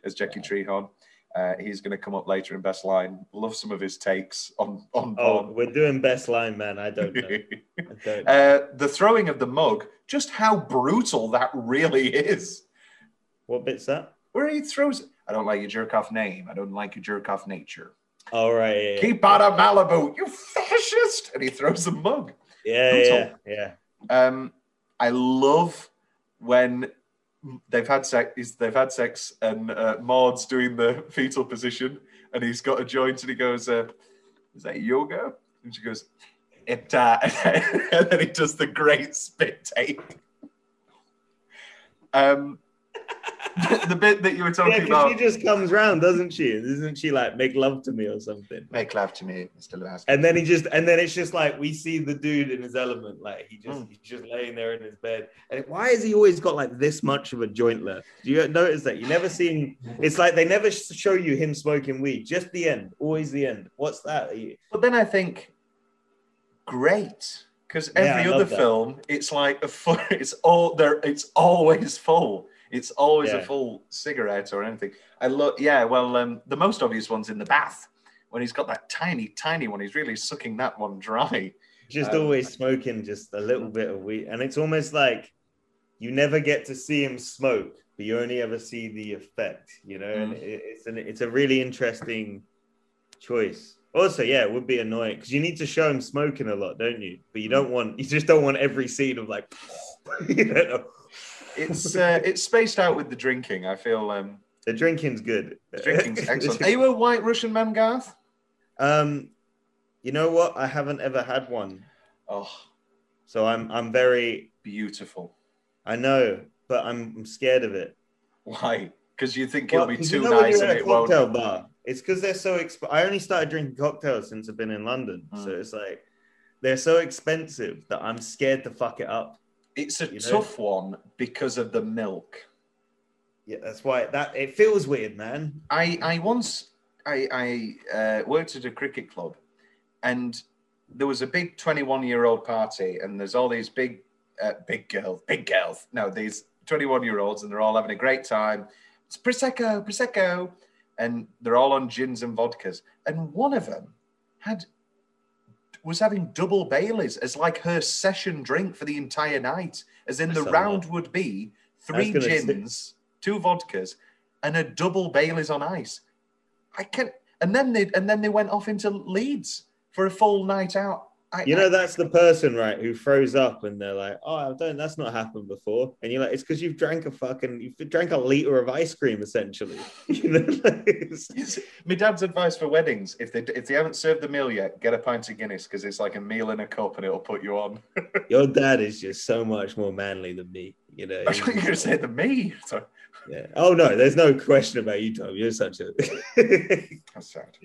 as Jackie Treehorn. Uh, he's going to come up later in Best Line. Love some of his takes on on Oh, we're doing best line, man. I don't know. I don't. uh, the throwing of the mug, just how brutal that really is. what bit's that? Where he throws, I don't like your jerk off name. I don't like your jerk off nature. All right. Yeah, yeah. Keep out of Malibu, you fascist! And he throws the mug. yeah, yeah, yeah. Um, I love when they've had sex. They've had sex, and uh, Maud's doing the fetal position, and he's got a joint, and he goes, uh, "Is that yoga?" And she goes, "It." Uh, and then he does the great spit take. Um, the, the bit that you were talking because about. she just comes round, doesn't she? Isn't she like make love to me or something? Make love to me, Mr. Lebowski. And then he just, and then it's just like we see the dude in his element, like he Mm. just, he's just laying there in his bed. And why has he always got like this much of a joint left? Do you notice that? You never seen. It's like they never show you him smoking weed. Just the end, always the end. What's that? He- But then I think, great, because every I other film, it's like a full, it's all there. It's always full. It's always a full cigarette or anything. I look, yeah. Well, um, the most obvious one's in the bath when he's got that tiny, tiny one. He's really sucking that one dry. Just Um, always smoking just a little bit of weed, and it's almost like you never get to see him smoke, but you only ever see the effect, you know. And Mm. it, it's an it's a really interesting choice. Also, yeah, it would be annoying because you need to show him smoking a lot, don't you? But you Mm. don't want you just don't want every scene of like, you know, It's uh, it's spaced out with the drinking. I feel um, the drinking's good. the drinking's excellent. Are you a White Russian man, Garth? um, you know what? I haven't ever had one, Oh, so I'm I'm very beautiful. I know, but I'm, I'm scared of it. Why? Because you think Well, it'll be too you know nice you're and it won't. cocktail bar. It's because they're so. Exp- I only started drinking cocktails since I've been in London, Mm. so it's like they're so expensive that I'm scared to fuck it up. It's a you know? tough one because of the milk. Yeah, that's why that it feels weird, man. I I once I I uh, worked at a cricket club, and there was a big twenty-one year old party, and there's all these big uh, big girls, big girls. No, these twenty-one year olds, and they're all having a great time. It's prosecco, prosecco, and they're all on gins and vodkas. And one of them had was having double Baileys as like her session drink for the entire night, as in the round lot. would be three gonna say- gins, two vodkas, and a double Baileys on ice. I can and then they and then they went off into Leeds for a full night out. I, You know I- that's the person, right, who throws up and they're like, "Oh, I don't. That's not happened before." And you're like, "It's because you've drank a fucking, you've drank a liter of ice cream, essentially." You know, It's- It's- my dad's advice for weddings: if they if they haven't served the meal yet, get a pint of Guinness because it's like a meal in a cup and it'll put you on. your dad is just so much more manly than me. You know, I thought you were going to say the me. So Yeah. Oh no, there's no question about you, Tom. You're such a. that's sad.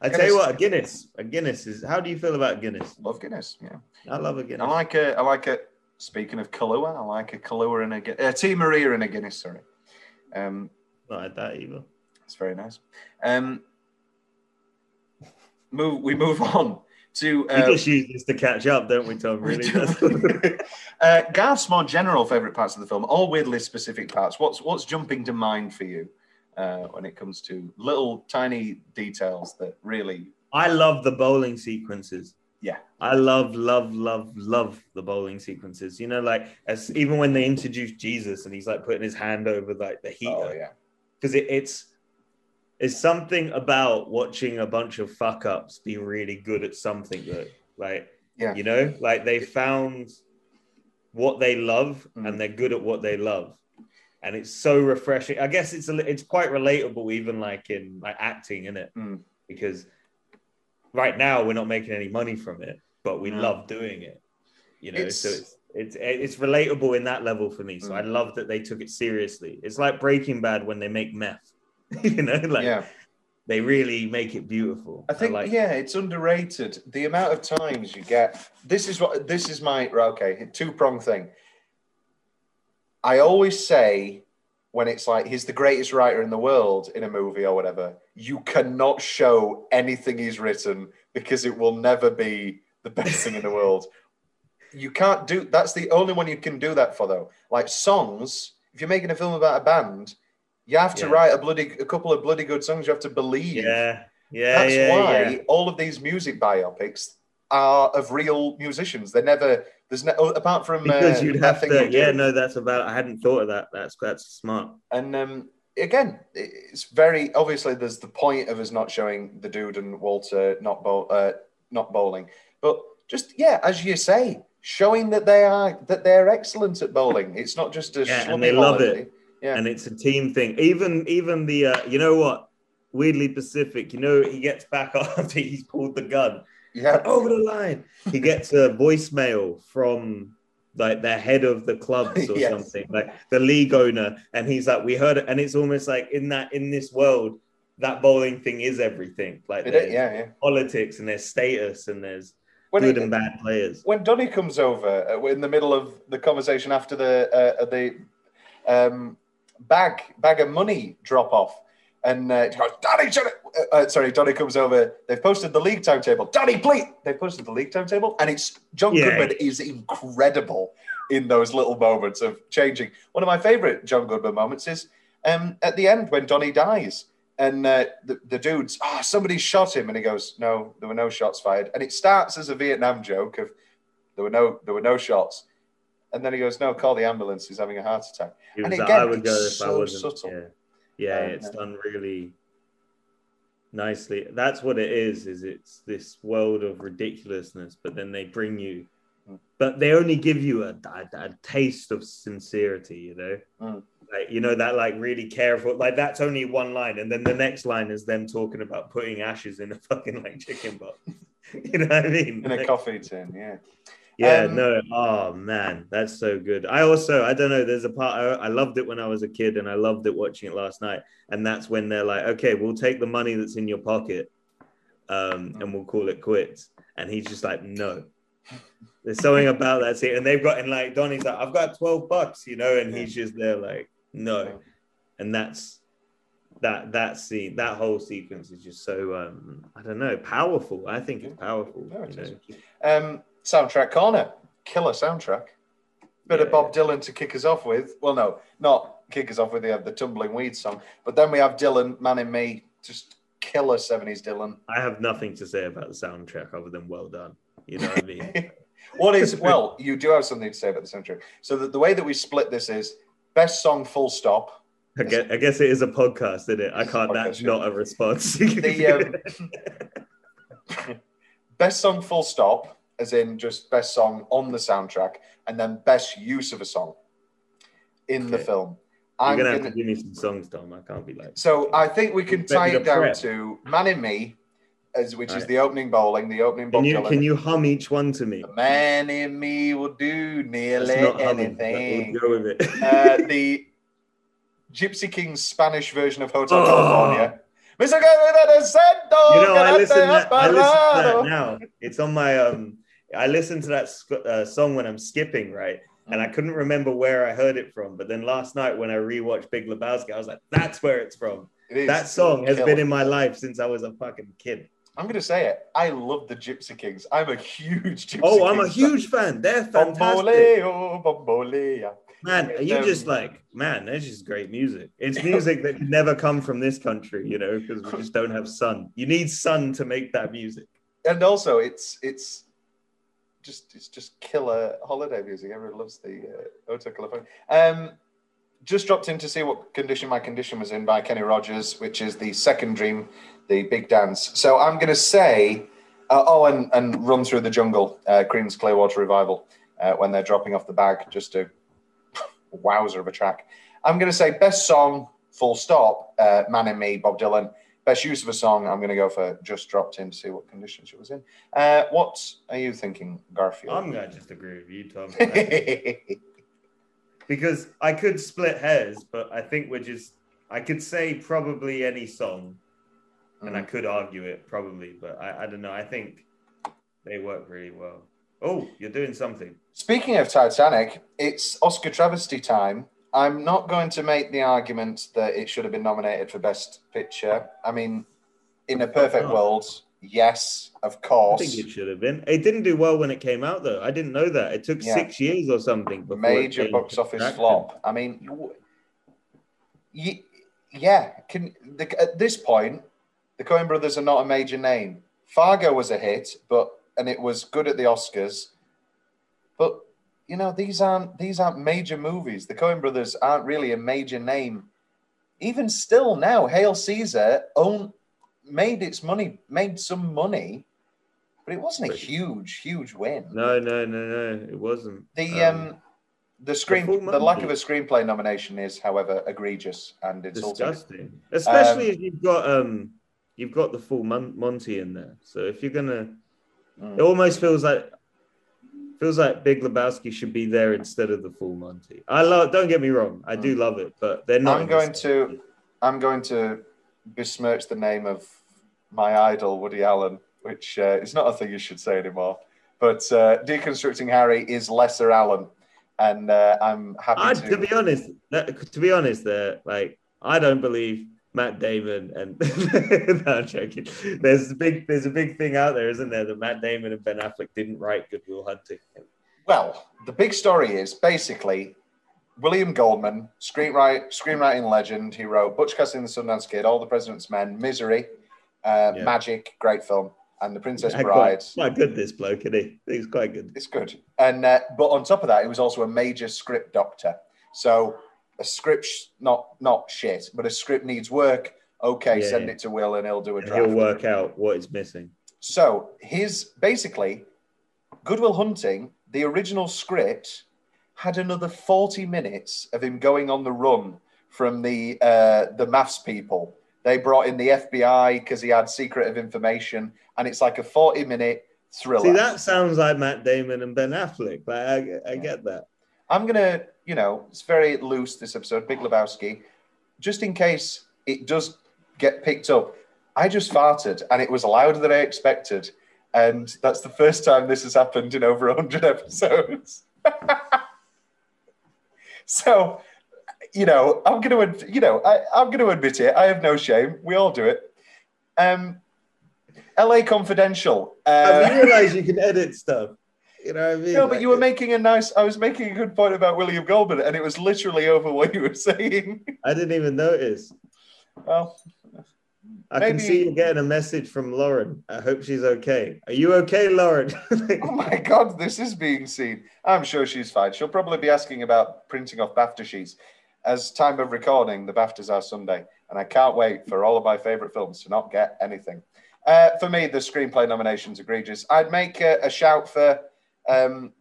I tell you what, a Guinness. A Guinness is. How do you feel about Guinness? Love Guinness. Yeah, I love a Guinness. I like a I like a. Speaking of Kahlua, I like a Kahlua and a Gu- uh, Tia Maria and a Guinness. Sorry, um, Not had that either. It's very nice. Um, move. We move on to We uh, just use this to catch up, don't we, Tom? Really? That's- uh, Garth's more general favorite parts of the film, all weirdly specific parts. What's what's jumping to mind for you uh, when it comes to little tiny details that really? I love the bowling sequences. Yeah. I love, love, love, love the bowling sequences. You know, like as even when they introduce Jesus and he's like putting his hand over like the heater. Oh yeah. because it, it's it's something about watching a bunch of fuck ups be really good at something that like Yeah. you know like they found what they love Mm. and they're good at what they love and it's so refreshing i guess it's a, it's quite relatable even like in like acting in it Mm. because right now we're not making any money from it but we No. love doing it you know so It's- it's it's it's relatable in that level for me so Mm. i love that they took it seriously it's like breaking bad when they make meth you know like yeah. they really make it beautiful I think like yeah, it's underrated. The amount of times you get this is what this is my okay two prong thing. I always say when it's like he's the greatest writer in the world in a movie or whatever, you cannot show anything he's written because it will never be the best thing in the world. you can't do. That's the only one you can do that for, though. Like songs, if you're making a film about a band, you have to Yeah. write a bloody a couple of bloody good songs. You have to believe. Yeah, yeah, That's yeah, why yeah. all of these music biopics are of real musicians. They're never. There's no apart from Because uh, you'd have to. Yeah, no, that's about. I hadn't thought of that. That's that's smart. And um, again, it's very obviously there's the point of us not showing the dude and Walter not bowl, uh, not bowling, but just yeah, as you say, showing that they are that they're excellent at bowling. It's not just a Yeah, and they love it. Yeah, and it's a team thing. Even even the uh, you know what, weirdly Pacific. You know he gets back after he's pulled the gun yeah, over the line. He gets a voicemail from like the head of the clubs or Yes. something, like the league owner, and he's like, "We heard it," and it's almost like in that in this world, that bowling thing is everything. Like It- there's yeah, yeah. politics and there's status and there's When good it- and bad players. when Donny comes over uh, in the middle of the conversation after the uh, the um, bag bag of money drop off, and uh, goes, Donny, shut. Uh, uh, sorry, Donny comes over. They've posted the league timetable. Donny, please. They've posted the league timetable, and it's John Yeah. Goodman is incredible in those little moments of changing. One of my favorite John Goodman moments is um, at the end when Donny dies. And uh, the, the dude's, ah, somebody shot him. And he goes, no, there were no shots fired. And it starts as a Vietnam joke of there were no there were no shots. And then he goes, no, call the ambulance. He's having a heart attack. He And like, again, I would go if I so wasn't. subtle. Yeah, yeah, Um, it's done really nicely. That's what it is. Is it's this world of ridiculousness, but then they bring you, Mm. but they only give you a, a, a taste of sincerity. You know, Mm. like you know that like really careful. Like that's only one line, and then the next line is them talking about putting ashes in a fucking like chicken box. you know what I mean? In a coffee tin, yeah. Yeah, Um, no. Oh man, that's so good. I also, I don't know. There's a part I, I loved it when I was a kid, and I loved it watching it last night. And that's when they're like, "Okay, we'll take the money that's in your pocket, um, and we'll call it quits." And he's just like, "No." There's something about that scene, and they've got and like Donny's like, "I've got twelve bucks," you know, and he's just there like, "No," and that's that that scene, that whole sequence is just so um, I don't know, powerful. I think it's powerful. No, it you know? Um, soundtrack corner, killer soundtrack. Bit of Bob Dylan to kick us off with. Well, no, not kick us off with. They have the Tumbling Weeds song, but then we have Dylan, Man in Me, just killer seventies Dylan. I have nothing to say about the soundtrack other than well done. You know what I mean? What is well? You do have something to say about the soundtrack. So the, the way that we split this is best song, full stop. I guess, I guess it is a podcast, isn't it? I can't. That's not a response. The um, best song, full stop, as in just best song on the soundtrack, and then best use of a song in the Okay. film. You're I'm gonna have gonna- give me some songs, Tom. I can't be like. So I think we can tie it down prep. to "Man in Me," as which is the opening bowling, the opening Can you can you hum each one to me? Man in Me will do nearly not humming, anything. we'll go with it. uh, the Gypsy King's Spanish version of Hotel Oh. California. Mr. You know, I listen, to that, I listen to that now. It's on my um. I listen to that sc- uh, song when I'm skipping, right? And I couldn't remember where I heard it from. But then last night when I rewatched Big Lebowski, I was like, "That's where it's from." It That song has been in my life since I was a fucking kid. I'm going to say it. I love the Gypsy Kings. I'm a huge Gypsy Oh, I'm a huge fan. They're fan. fantastic. Bomboleo, bombolea. Man, you Um, just like, man, that's just great music. It's music that could never come from this country, you know, because we just don't have sun. You need sun to make that music. and also it's it's just it's just killer holiday music. Everyone loves the uh, California. Um, just dropped in to see what condition my condition was in by Kenny Rogers, which is the second dream, the big dance. So I'm going to say, uh, oh, and and run through the jungle, uh, Creedence Clearwater Revival, uh, when they're dropping off the bag, just a wowzer of a track. I'm going to say best song, full stop, uh, Man in Me, Bob Dylan. Best use of a song, I'm going to go for Just Dropped In to see what condition she was in. Uh, what are you thinking, Garfield? I'm going to just agree with you, Tom. because I could split hairs, but I think we're just, I could say probably any song, and I could argue it probably, but I, I don't know. I think they work really well. Oh, you're doing something. Speaking of Titanic, it's Oscar travesty time. I'm not going to make the argument that it should have been nominated for Best Picture. I mean, in a perfect not? world, Yes, of course. I think it should have been. It didn't do well when it came out, though. I didn't know that. It took Yeah. six years or something. before Major box office flop. I mean, you- you, yeah. Can the, at this point, the Coen Brothers are not a major name. Fargo was a hit, but and it was good at the Oscars. But you know, these aren't these aren't major movies. The Coen Brothers aren't really a major name. Even still now, Hail Caesar own made its money, made some money, but it wasn't a huge, huge win. No, no, no, no. It wasn't. The um, the screen full the, lack of a screenplay nomination is, however, egregious and insulting. disgusting. Especially Um, if you've got um, you've got the full Mon- Monty in there. So if you're gonna, Mm. it almost feels like feels like Big Lebowski should be there instead of the full Monty. I love. Don't get me wrong. I do love it, but they're not. Mm. I'm going to I'm going to besmirch the name of my idol Woody Allen, which uh, is not a thing you should say anymore. But uh, deconstructing Harry is lesser Allen, and uh, I'm happy I, to. to be honest, to be honest, there, like I don't believe Matt Damon and no, I'm joking. There's a big, there's a big thing out there, isn't there, that Matt Damon and Ben Affleck didn't write Good Will Hunting. Well, the big story is basically William Goldman, screenwrite, screenwriting legend. He wrote Butch Cassidy and the Sundance Kid, All the President's Men, Misery, uh, Yeah. Magic, great film, and The Princess Yeah, Bride. Quite, quite good, this bloke, isn't he? He's quite good. It's good. And uh, but on top of that, he was also a major script doctor. So a script's not not shit, but a script needs work. Okay, Yeah, send yeah. it to Will, and he'll do a draft. he'll work out what is missing. So his basically Goodwill Hunting, the original script had another 40 minutes of him going on the run from the uh, the maths people. They brought in the FBI because he had secret of information, and it's like a 40 minute thriller. See, that sounds like Matt Damon and Ben Affleck. Like, I, I get that. I'm gonna, you know, it's very loose this episode, Big Lebowski, just in case it does get picked up. I just farted and it was louder than I expected. And that's the first time this has happened in over 100 episodes. so, you know, I'm going to, you know, I, I'm going to admit it. I have no shame. We all do it. Um, LA Confidential. Uh, I realize you can edit stuff. You know what I mean? no, but Like, you were making a nice. I was making a good point about William Goldman, and it was literally over what you were saying. I didn't even notice. Well, I can see you getting a message from Lauren. I hope she's okay. Are you okay, Lauren? oh my God, this is being seen. I'm sure she's fine. She'll probably be asking about printing off BAFTA sheets. As time of recording, the BAFTAs are Sunday, and I can't wait for all of my favorite films to not get anything. Uh, for me, the screenplay nominations are egregious. I'd make a, a shout for um,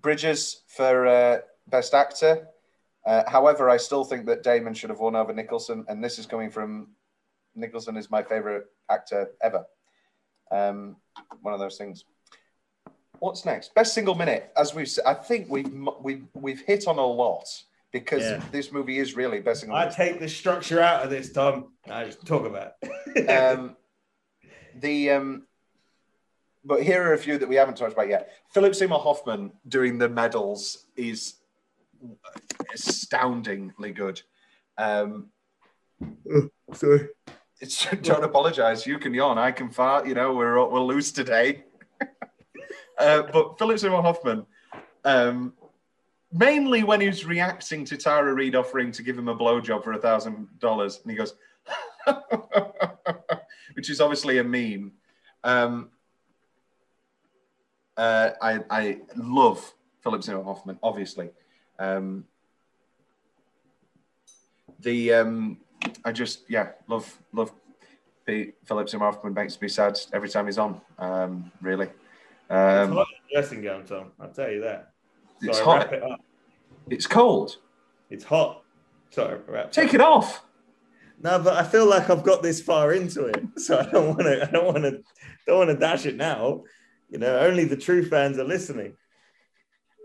Bridges for uh, best actor. Uh, however, I still think that Damon should have won over Nicholson, and this is coming from Nicholson is my favorite actor ever. Um, one of those things. What's next? Best single minute. As we've, I think we've we've we've hit on a lot because Yeah. this movie is really best single I minute. take the structure out of this, Tom. I just talk about. um, the um, but here are a few that we haven't talked about yet. Philip Seymour Hoffman doing the medals is astoundingly good. Um, Sorry. it's don't apologize. You can yawn. I can fart. You know we're we're loose today. uh, but Philip Seymour Hoffman, um, mainly when he's reacting to Tara Reid offering to give him a blowjob for a thousand dollars, and he goes, which is obviously a meme. Um, uh, I I love Philip Seymour Hoffman, obviously. Um, the um, I just yeah love love Pete Philip Seymour Hoffman makes me sad every time he's on. Um, really, It's um, hot dressing gown, Tom. I'll tell you that. It's hot. it it's cold. It's hot. Sorry, wrap Take it off. No, but I feel like I've got this far into it, so I don't want to. I don't want to. Don't want to dash it now. You know, only the true fans are listening.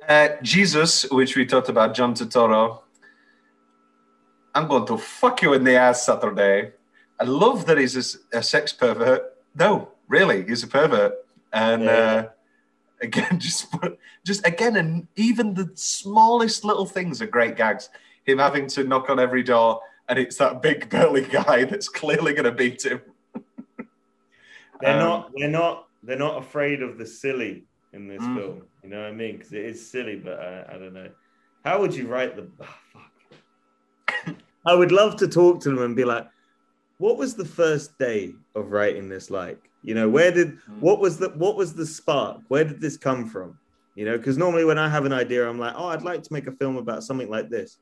Uh, Jesus, which we talked about, John Turturro. I'm going to fuck you in the ass Saturday. I love that he's a sex pervert. No, really, he's a pervert. And Yeah. uh, again, just just again, and even the smallest little things are great gags. Him having to knock on every door, and it's that big burly guy that's clearly going to beat him. They're Um, not. They're not. They're not afraid of the silly in this Mm. film. You know what I mean? Because it is silly, but I, I don't know. How would you write the? Oh, fuck. I would love to talk to them and be like, "What was the first day of writing this like? You know, where did what was the what was the spark? Where did this come from? You know, because normally when I have an idea, I'm like, oh, I'd like to make a film about something like this.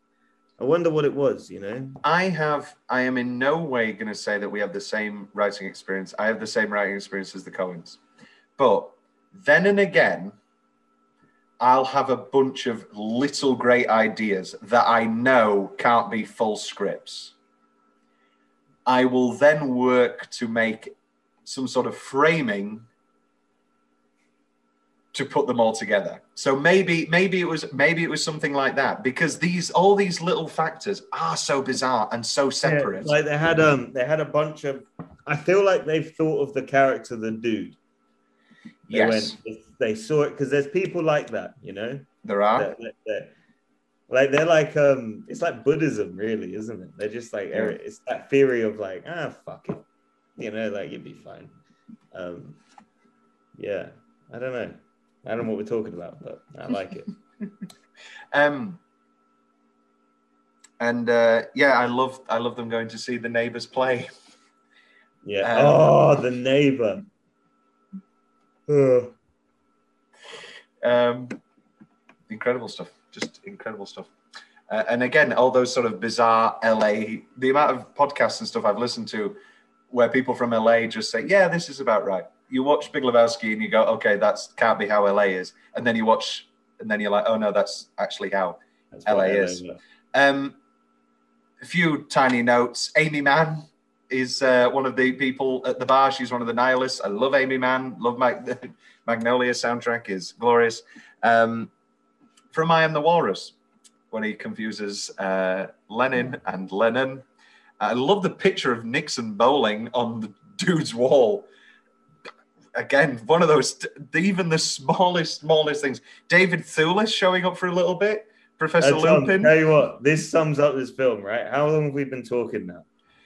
I wonder what it was. You know, I have. I am in no way going to say that we have the same writing experience. I have the same writing experience as the Coens, but then and again, I'll have a bunch of little great ideas that I know can't be full scripts. I will then work to make some sort of framing to put them all together. So maybe maybe it was maybe it was something like that because these all these little factors are so bizarre and so separate. Yeah, like they had um they had a bunch of. I feel like they've thought of the character, the dude. They yes, went- they saw it because there's people like that, you know. there are. that- that- that- like they're like um, it's like Buddhism, really, isn't it? They're just like Yeah. it's that theory of like ah fuck it, you know, like you'd be fine. Um, yeah, I don't know. I don't know what we're talking about, but I like it. Um, and uh, yeah, I love I love them going to see the neighbors play. Yeah. Um, oh, the neighbor. Ugh. Um, incredible stuff, just incredible stuff. Uh, and again, all those sort of bizarre LA, the amount of podcasts and stuff I've listened to where people from LA just say, "Yeah, this is about right." You watch Big Lebowski and you go, "Okay, that's can't be how LA is," and then you watch, and then you're like, "Oh no, that's actually how." That's LA is." was. Um, a few tiny notes. Aimee Mann is uh, one of the people at the bar. She's one of the nihilists. I love Aimee Mann. Love Mag- Magnolia soundtrack is glorious. Um, from I Am the Walrus, when he confuses uh, Lenin and Lennon. I love the picture of Nixon bowling on the dude's wall. Again, one of those, even the smallest, smallest things. David Thewlis showing up for a little bit. Professor Uh, Tom, Lupin. tell you what, this sums up this film, right? How long have we been talking now?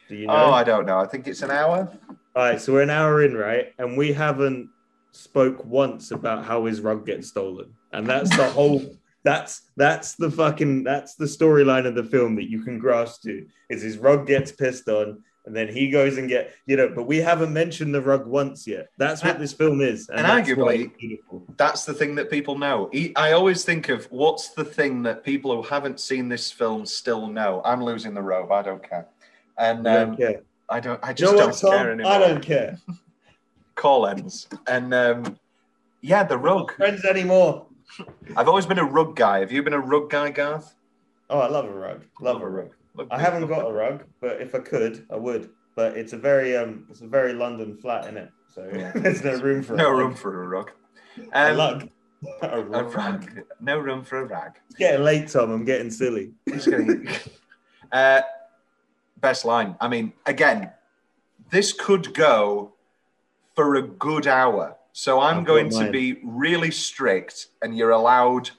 Do you oh, know? Oh, I don't know. I think it's an hour. All right, so we're an hour in, right? And we haven't spoke once about how his rug gets stolen, and that's the whole. That's that's the fucking that's the storyline of the film that you can grasp to is his rug gets pissed on, and then he goes and get you know. But we haven't mentioned the rug once yet. That's what this film is, And that's arguably- That's the thing that people know. i always think of what's the thing that people who haven't seen this film still know. I'm losing the robe. I don't care. And I don't um, care. I don't. I You just know don't what, care anymore. I don't care. Call ends. And um, yeah, the rug. Friends anymore. I've always been a rug guy. Have you been a rug guy, Garth? Oh, I love a rug. Love a rug. I haven't got a rug, but if I could, I would. But it's a very um, it's a very London flat in it, so Yeah. there's no room for no a rug. No room for a rug. a Um, rug. A A rug. rug. No room for a rag. It's getting late, Tom. I'm getting silly. Uh, best line. I mean, again, this could go for a good hour. So I'm I've going to be really strict, and you're allowed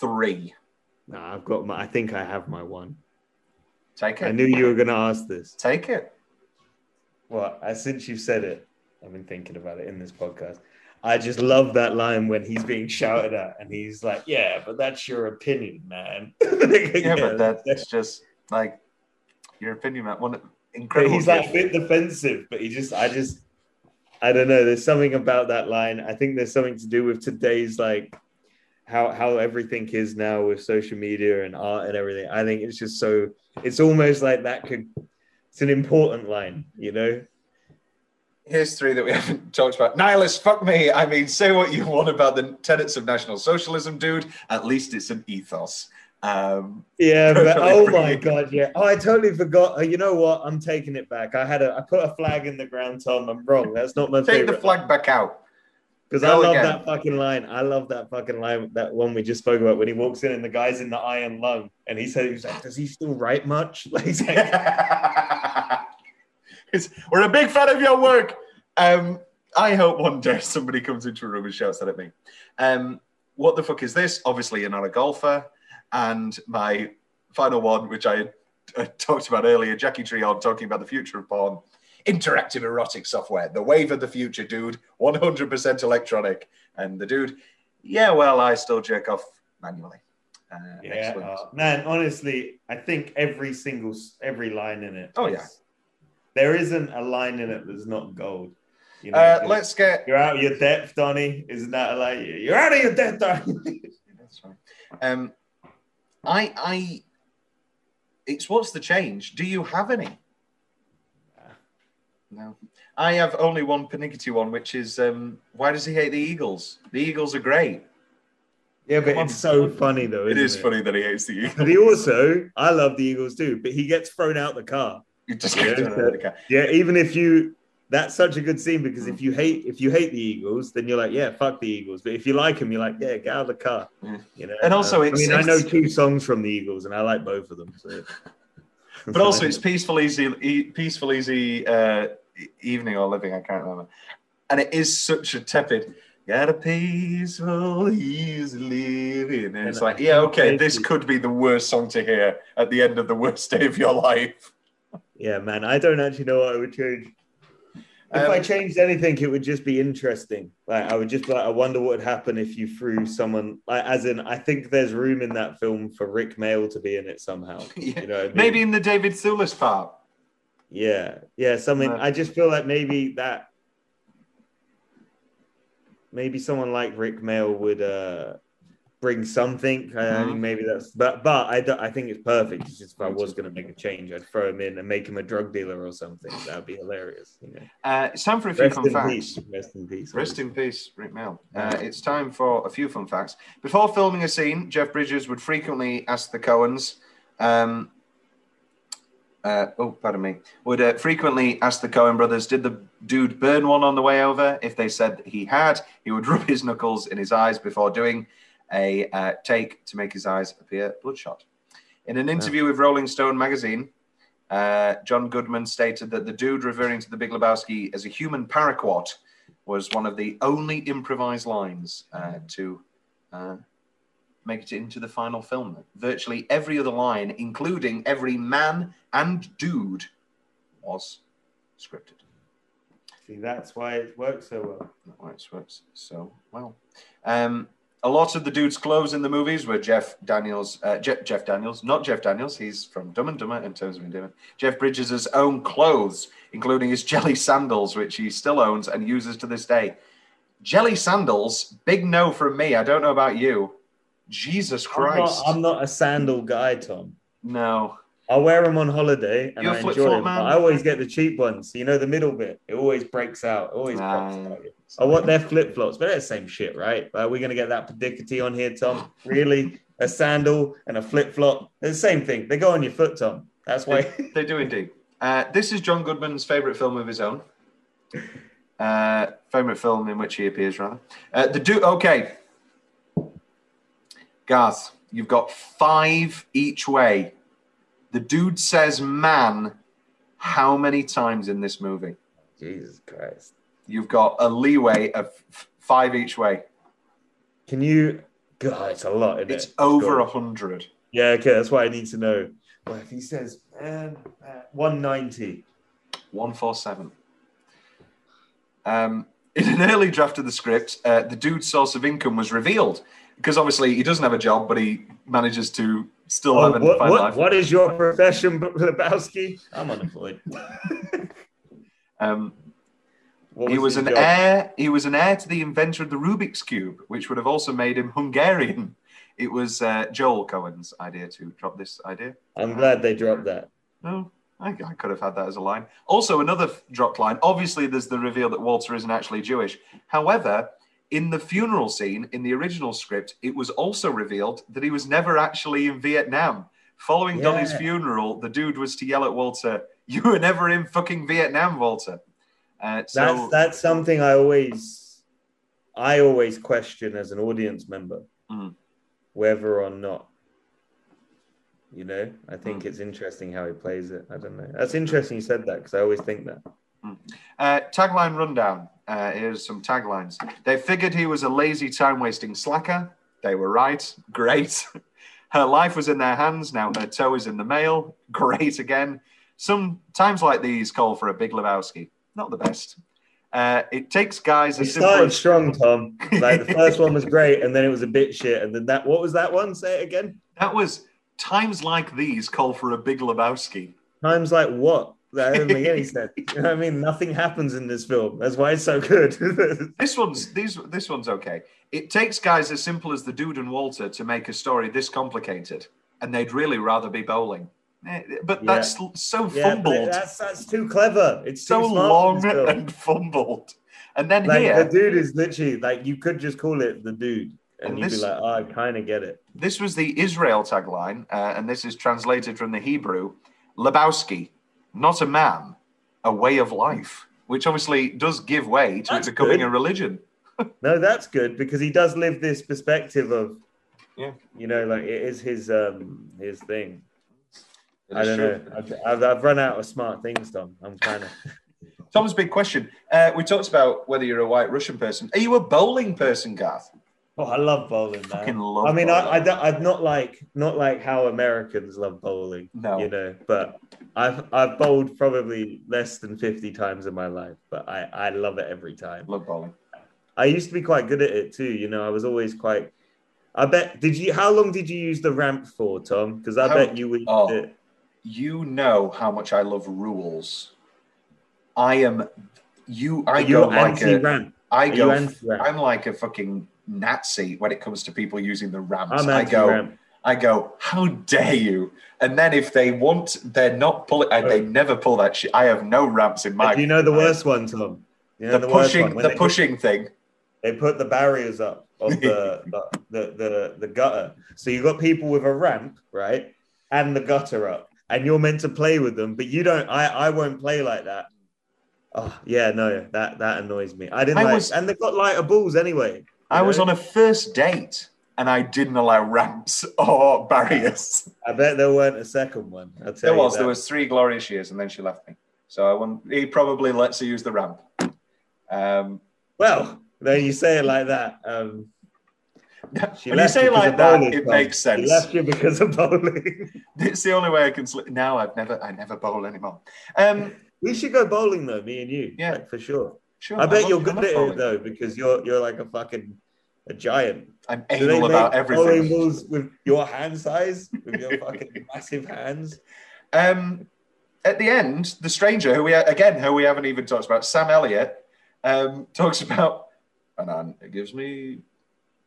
three. No, I've got my. I think I have my one. Take it. I knew you were going to ask this. Take it. Well, uh, since you've said it, I've been thinking about it in this podcast. I just love that line when he's being shouted at, and he's like, "Yeah, but that's your opinion, man." Yeah, but that's just like your opinion, man. One incredible. he's like a bit defensive, but he just, I just, I don't know. There's something about that line. I think there's something to do with today's like how how everything is now with social media and art and everything. I think it's just so. It's almost like that could. It's an important line, you know. Here's three that we haven't talked about. Nihilist, fuck me. I mean, say what you want about the tenets of National Socialism, dude. At least it's an ethos. Um, Yeah, but oh my god, yeah. Oh, I totally forgot. Uh, You know what? I'm taking it back. I had a, I put a flag in the ground, Tom. I'm wrong. That's not my take favorite. the flag back out. Because I love again. that fucking line. I love that fucking line. That one we just spoke about when he walks in and the guy's in the iron lung, and he said, "He's like, does he still write much?" Like, he's like, We're a big fan of your work. Um, I hope one day somebody comes into a room and shouts that at me. Um, what the fuck is this? Obviously, you're not a golfer. And my final one, which I uh, talked about earlier, Jackie Treehorn talking about the future of porn. interactive erotic software, the wave of the future, dude. 100% electronic. And the dude, yeah, well, I still jerk off manually. Uh, Yeah, uh, man. Honestly, I think every single every line in it. Oh, yeah. there isn't a line in it that's not gold. You know, Uh, let's get. you're out of your depth, Donny. Isn't that a like you're out of your depth, Donny? That's right. Um, I, I, it's what's the change? Do you have any? No. I have only one pernickety one, which is um, why does he hate the Eagles? The Eagles are great. yeah, but Come on. it's so funny though. It isn't is funny that he hates the Eagles. But he also, I love the Eagles too, but he gets thrown out the car. You just Yeah, get to so- the car. Yeah, even if you, that's such a good scene because if you hate, if you hate the Eagles, then you're like, yeah, fuck the Eagles. But if you like them, you're like, yeah, get out of the car. Yeah. You know. And also Uh, it's- I mean, I know two songs from the Eagles, and I like both of them. So. But also, it's peaceful, easy, e- peaceful, easy uh, evening or living. I can't remember. And it is such a tepid. Got a peaceful, easy living. And it's like, yeah, okay, this could be the worst song to hear at the end of the worst day of your life. Yeah, man, I don't actually know what I would change. If Um, I changed anything, it would just be interesting. Like I would just like, I wonder what would happen if you threw someone like as in I think there's room in that film for Rik Mayall to be in it somehow. Yeah. You know I mean? Maybe in the David Thewlis part. Yeah, yeah. Something. Uh, I just feel like maybe that, maybe someone like Rik Mayall would uh bring something. I Mhm. think maybe that's, but but I I think it's perfect. It's just if I was going to make a change, I'd throw him in and make him a drug dealer or something. That'd be hilarious. You know. Uh, it's time for a few Rest fun in facts. peace. Rest in peace. Rest in peace, Rik Mayall. Uh, it's time for a few fun facts. Before filming a scene, Jeff Bridges would frequently ask the Coens, um, uh, oh, pardon me, would uh, frequently ask the Coen brothers, did the dude burn one on the way over? If they said he had, he would rub his knuckles in his eyes before doing a uh, take to make his eyes appear bloodshot. In an interview with Rolling Stone magazine, uh, John Goodman stated that the dude referring to the Big Lebowski as a human paraquat was one of the only improvised lines uh, to uh, make it into the final film. Virtually every other line, including every man and dude, was scripted. See, that's why it works so well. That's why it works so well. Um, a lot of the dude's clothes in the movies were Jeff Daniels, uh, Je- Jeff Daniels, not Jeff Daniels. He's from Dumb and Dumber in terms of endearment. Jeff Bridges' own clothes, including his jelly sandals, which he still owns and uses to this day. Jelly sandals, big no from me. I don't know about you. Jesus I'm not, Christ. I'm not a sandal guy, Tom. no. I wear them on holiday and You're a I enjoy them. man? But I always get the cheap ones. You know, the middle bit. It always breaks out. Always Nah. pops out. I want their flip flops, but they're the same shit, right? Are we gonna get that predicity on here, Tom? Really? a sandal and a flip flop? They're the same thing. They go on your foot, Tom. That's why. They do indeed. Uh, this is John Goodman's favorite film of his own. Uh, favorite film in which he appears, rather. Uh, the do okay. Garth, you've got five each way. The dude says "man" how many times in this movie? Jesus Christ. You've got a leeway of f- five each way. Can you? God, it's a lot. Isn't It's it? over a hundred. Yeah, okay. That's what I need to know. Well, if he says man, uh, 190. 147. Um, in an early draft of the script, uh, the dude's source of income was revealed because obviously he doesn't have a job, but he manages to still Oh, have a what, what, life. what is your profession, Lebowski? I'm unemployed. Um, What he was an job? heir. He was an heir to the inventor of the Rubik's cube, which would have also made him Hungarian. It was uh, Joel Coen's idea to drop this idea. I'm glad they dropped that. No, I, I could have had that as a line. Also, another dropped line. Obviously, there's the reveal that Walter isn't actually Jewish. However, in the funeral scene in the original script, it was also revealed that he was never actually in Vietnam. Following Donny's funeral, the dude was to yell at Walter, "You were never in fucking Vietnam, Walter." Uh, so That's that's something I always I always question as an audience member, Mhm. whether or not. You know, I Mm. think it's interesting how he plays it. I don't know. That's interesting you said that because I always think that. Uh, tagline rundown. Uh, here's some taglines. They figured he was a lazy, time wasting slacker. They were right. Great. Her life was in their hands. Now her toe is in the mail. Great again. Some times like these call for a big Lebowski. Not the best. Uh, it takes guys simple started as strong, Tom. Like the first one was great, and then it was a bit shit, and then that. What was that one? Say it again. that was times like these call for a big Lebowski. Times like what? That doesn't make any sense. You know I mean? Nothing happens in this film. That's why it's so good. This one's these this one's okay. It takes guys as simple as the dude and Walter to make a story this complicated, and they'd really rather be bowling. Eh, But that's l- so yeah, fumbled, that's that's too clever. It's so long and fumbled. And then like here, the dude is literally like you could just call it the dude, and, And you'd this- be like, oh, I kind of get it. this was the Israel tagline, uh, and this is translated from the Hebrew: Lebowski, not a man, a way of life, which obviously does give way to That's it becoming good. a religion. No, that's good because he does live this perspective of, Yeah. you know, like it is his um his thing. It I don't true. know. I've, I've, I've run out of smart things, Tom. I'm kind of. Tom's big question. Uh, we talked about whether you're a white Russian person. Are you a bowling person, Garth? Oh, I love bowling, man. Love I mean, I, I bowling. don't, I'm not like not like how Americans love bowling. No. you know, but I've I've bowled probably less than 50 times in my life, but I I love it every time. Love bowling. I used to be quite good at it too. You know, I was always quite. I bet. Did you? How long did you use the ramp for, Tom? Because I How- bet you would. oh. You know how much I love rules. I am. You. I You're go like a. I go. I'm like a fucking Nazi when it comes to people using the ramps. I'm I go. I go. How dare you? And then if they want, they're not pulling. uh, They never pull that shit. I have no ramps in my. Do you know the worst one, Tom? You know The, worst pushing. one? The pushing thing. They put the barriers up of the, the, the the the gutter. So you've got people with a ramp, right, and the gutter up, and you're meant to play with them, but you don't. I I won't play like that. Oh yeah, no, that that annoys me. I didn't I like, was- and they've got lighter balls anyway. I was on a first date and I didn't allow ramps or barriers. I bet there weren't a second one. I'll tell There you was. There was three glorious years, and then she left me. So I wouldn't, he probably lets her use the ramp. Um, Well, then you say it like that. Um, she when you say it like that, it makes She sense. left you because of bowling. It's the only way I can. Sli- now I've never, I never bowl anymore. Um, we should go bowling though, me and you. Yeah. like, for sure. sure. I bet love- you're good at bowling. it though because you're you're like a fucking a giant. I'm Do anal about everything. with your hand size, with your fucking massive hands? Um, at the end, the stranger, who we again, who we haven't even talked about, Sam Elliott, um, talks about, and um, it gives me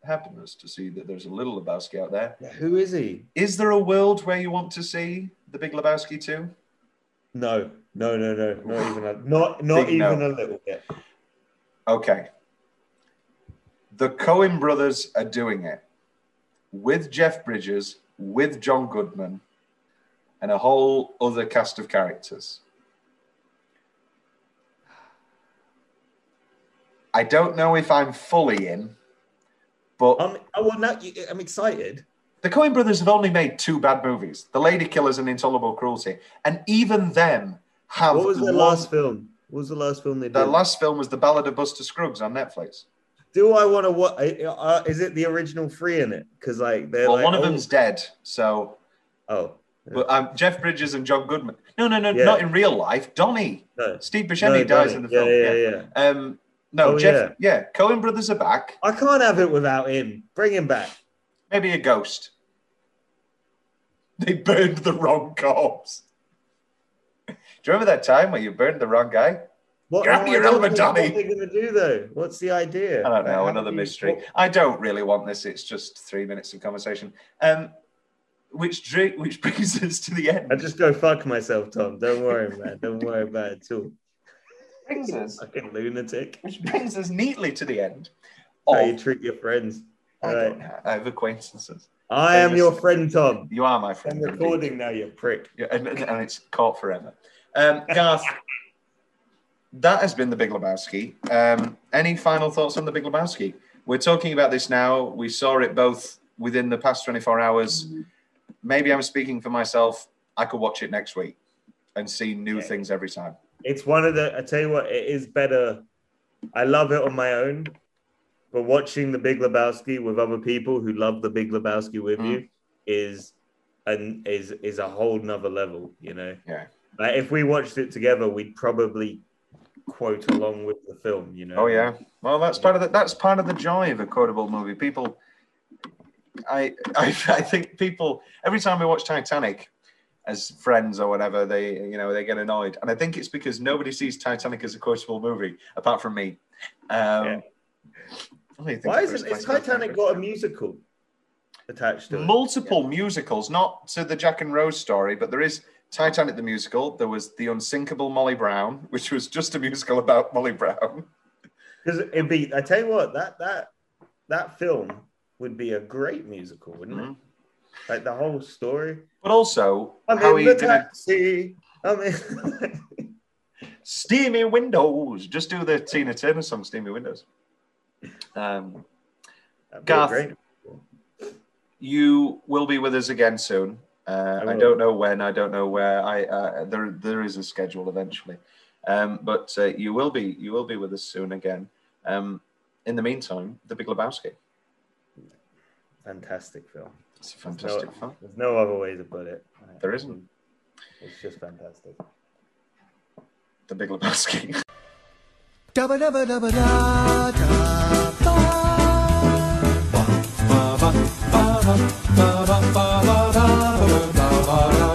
happiness to see that there's a little Lebowski out there. Yeah, who is he? Is there a world where you want to see the Big Lebowski too? No, no, no, no, not even a not not Big no. even a little bit. Okay. The Coen brothers are doing it with Jeff Bridges, with John Goodman, and a whole other cast of characters. I don't know if I'm fully in, but I'm oh, well, now, I'm excited. the Coen brothers have only made two bad movies The Lady Killers and Intolerable Cruelty. And even them have. What was their last film? What was the last film they did? Their last film was The Ballad of Buster Scruggs on Netflix. Do I want to what? Uh, is it the original three in it? Because like they're Well, like, one of oh, them's dead, so oh But um, Jeff Bridges and John Goodman. No, no, no, Yeah. not in real life. Donny. no. Steve Buscemi No, dies Donny. in the Yeah, film. yeah, yeah. yeah. Um, no, Oh, Jeff. Yeah. Coen brothers are back. I can't have it without him. Bring him back. Maybe a ghost. They burned the wrong corpse. Do you remember that time where you burned the wrong guy? What, Grab your element, know. What are they going to do though? What's the idea? I don't know. How Another do you- mystery. what- I don't really want this. It's just three minutes of conversation. Um, which which brings us to the end. I just go fuck myself, Tom. Don't worry, man. Don't worry about it at all. brings us, Fucking lunatic. which brings us neatly to the end. How you treat your friends. I, All don't have, I have acquaintances. I am your friend, Tom. You are my friend. I'm friend. indeed. recording now, you prick. Yeah, and, and and it's caught forever. Um, Garth, that has been the Big Lebowski. Um, any final thoughts on the Big Lebowski? We're talking about this now. We saw it both within the past 24 hours. Maybe I'm speaking for myself. I could watch it next week and see new things every time. It's one of the. I tell you what, it is better. I love it on my own, but watching the Big Lebowski with other people who love the Big Lebowski with Mm. you is, and is is a whole nother level. You know. Yeah. Like if we watched it together, we'd probably quote along with the film. You know. Oh yeah. Well, that's part of the that's part of the joy of a quotable movie. People, I I, I think people every time we watch Titanic as friends or whatever, they you know they get annoyed, and I think it's because nobody sees Titanic as a quotable movie apart from me. Um, Yeah. I don't think Why isn't is Titanic got a musical attached to it? multiple musicals, not to the Jack and Rose story, but there is Titanic the musical. There was The Unsinkable Molly Brown, which was just a musical about Molly Brown. Because it'd be. I tell you what, that that that film would be a great musical, wouldn't Mm-hmm. it? Like the whole story. But also, I'm how in he the did it, taxi. I'm in. Steamy Windows. Just do the Tina Turner song, Steamy Windows. Um, That'd be a Garth, great- you will be with us again soon. Uh, oh, I, I, don't know when. I don't know where. I uh, there there is a schedule eventually, um, but uh, you will be you will be with us soon again. Um, in the meantime, The Big Lebowski. Fantastic film. It's a fantastic there's no, film. There's no other way to put it. There isn't. It's just fantastic. The Big Lebowski. ba ba ba ba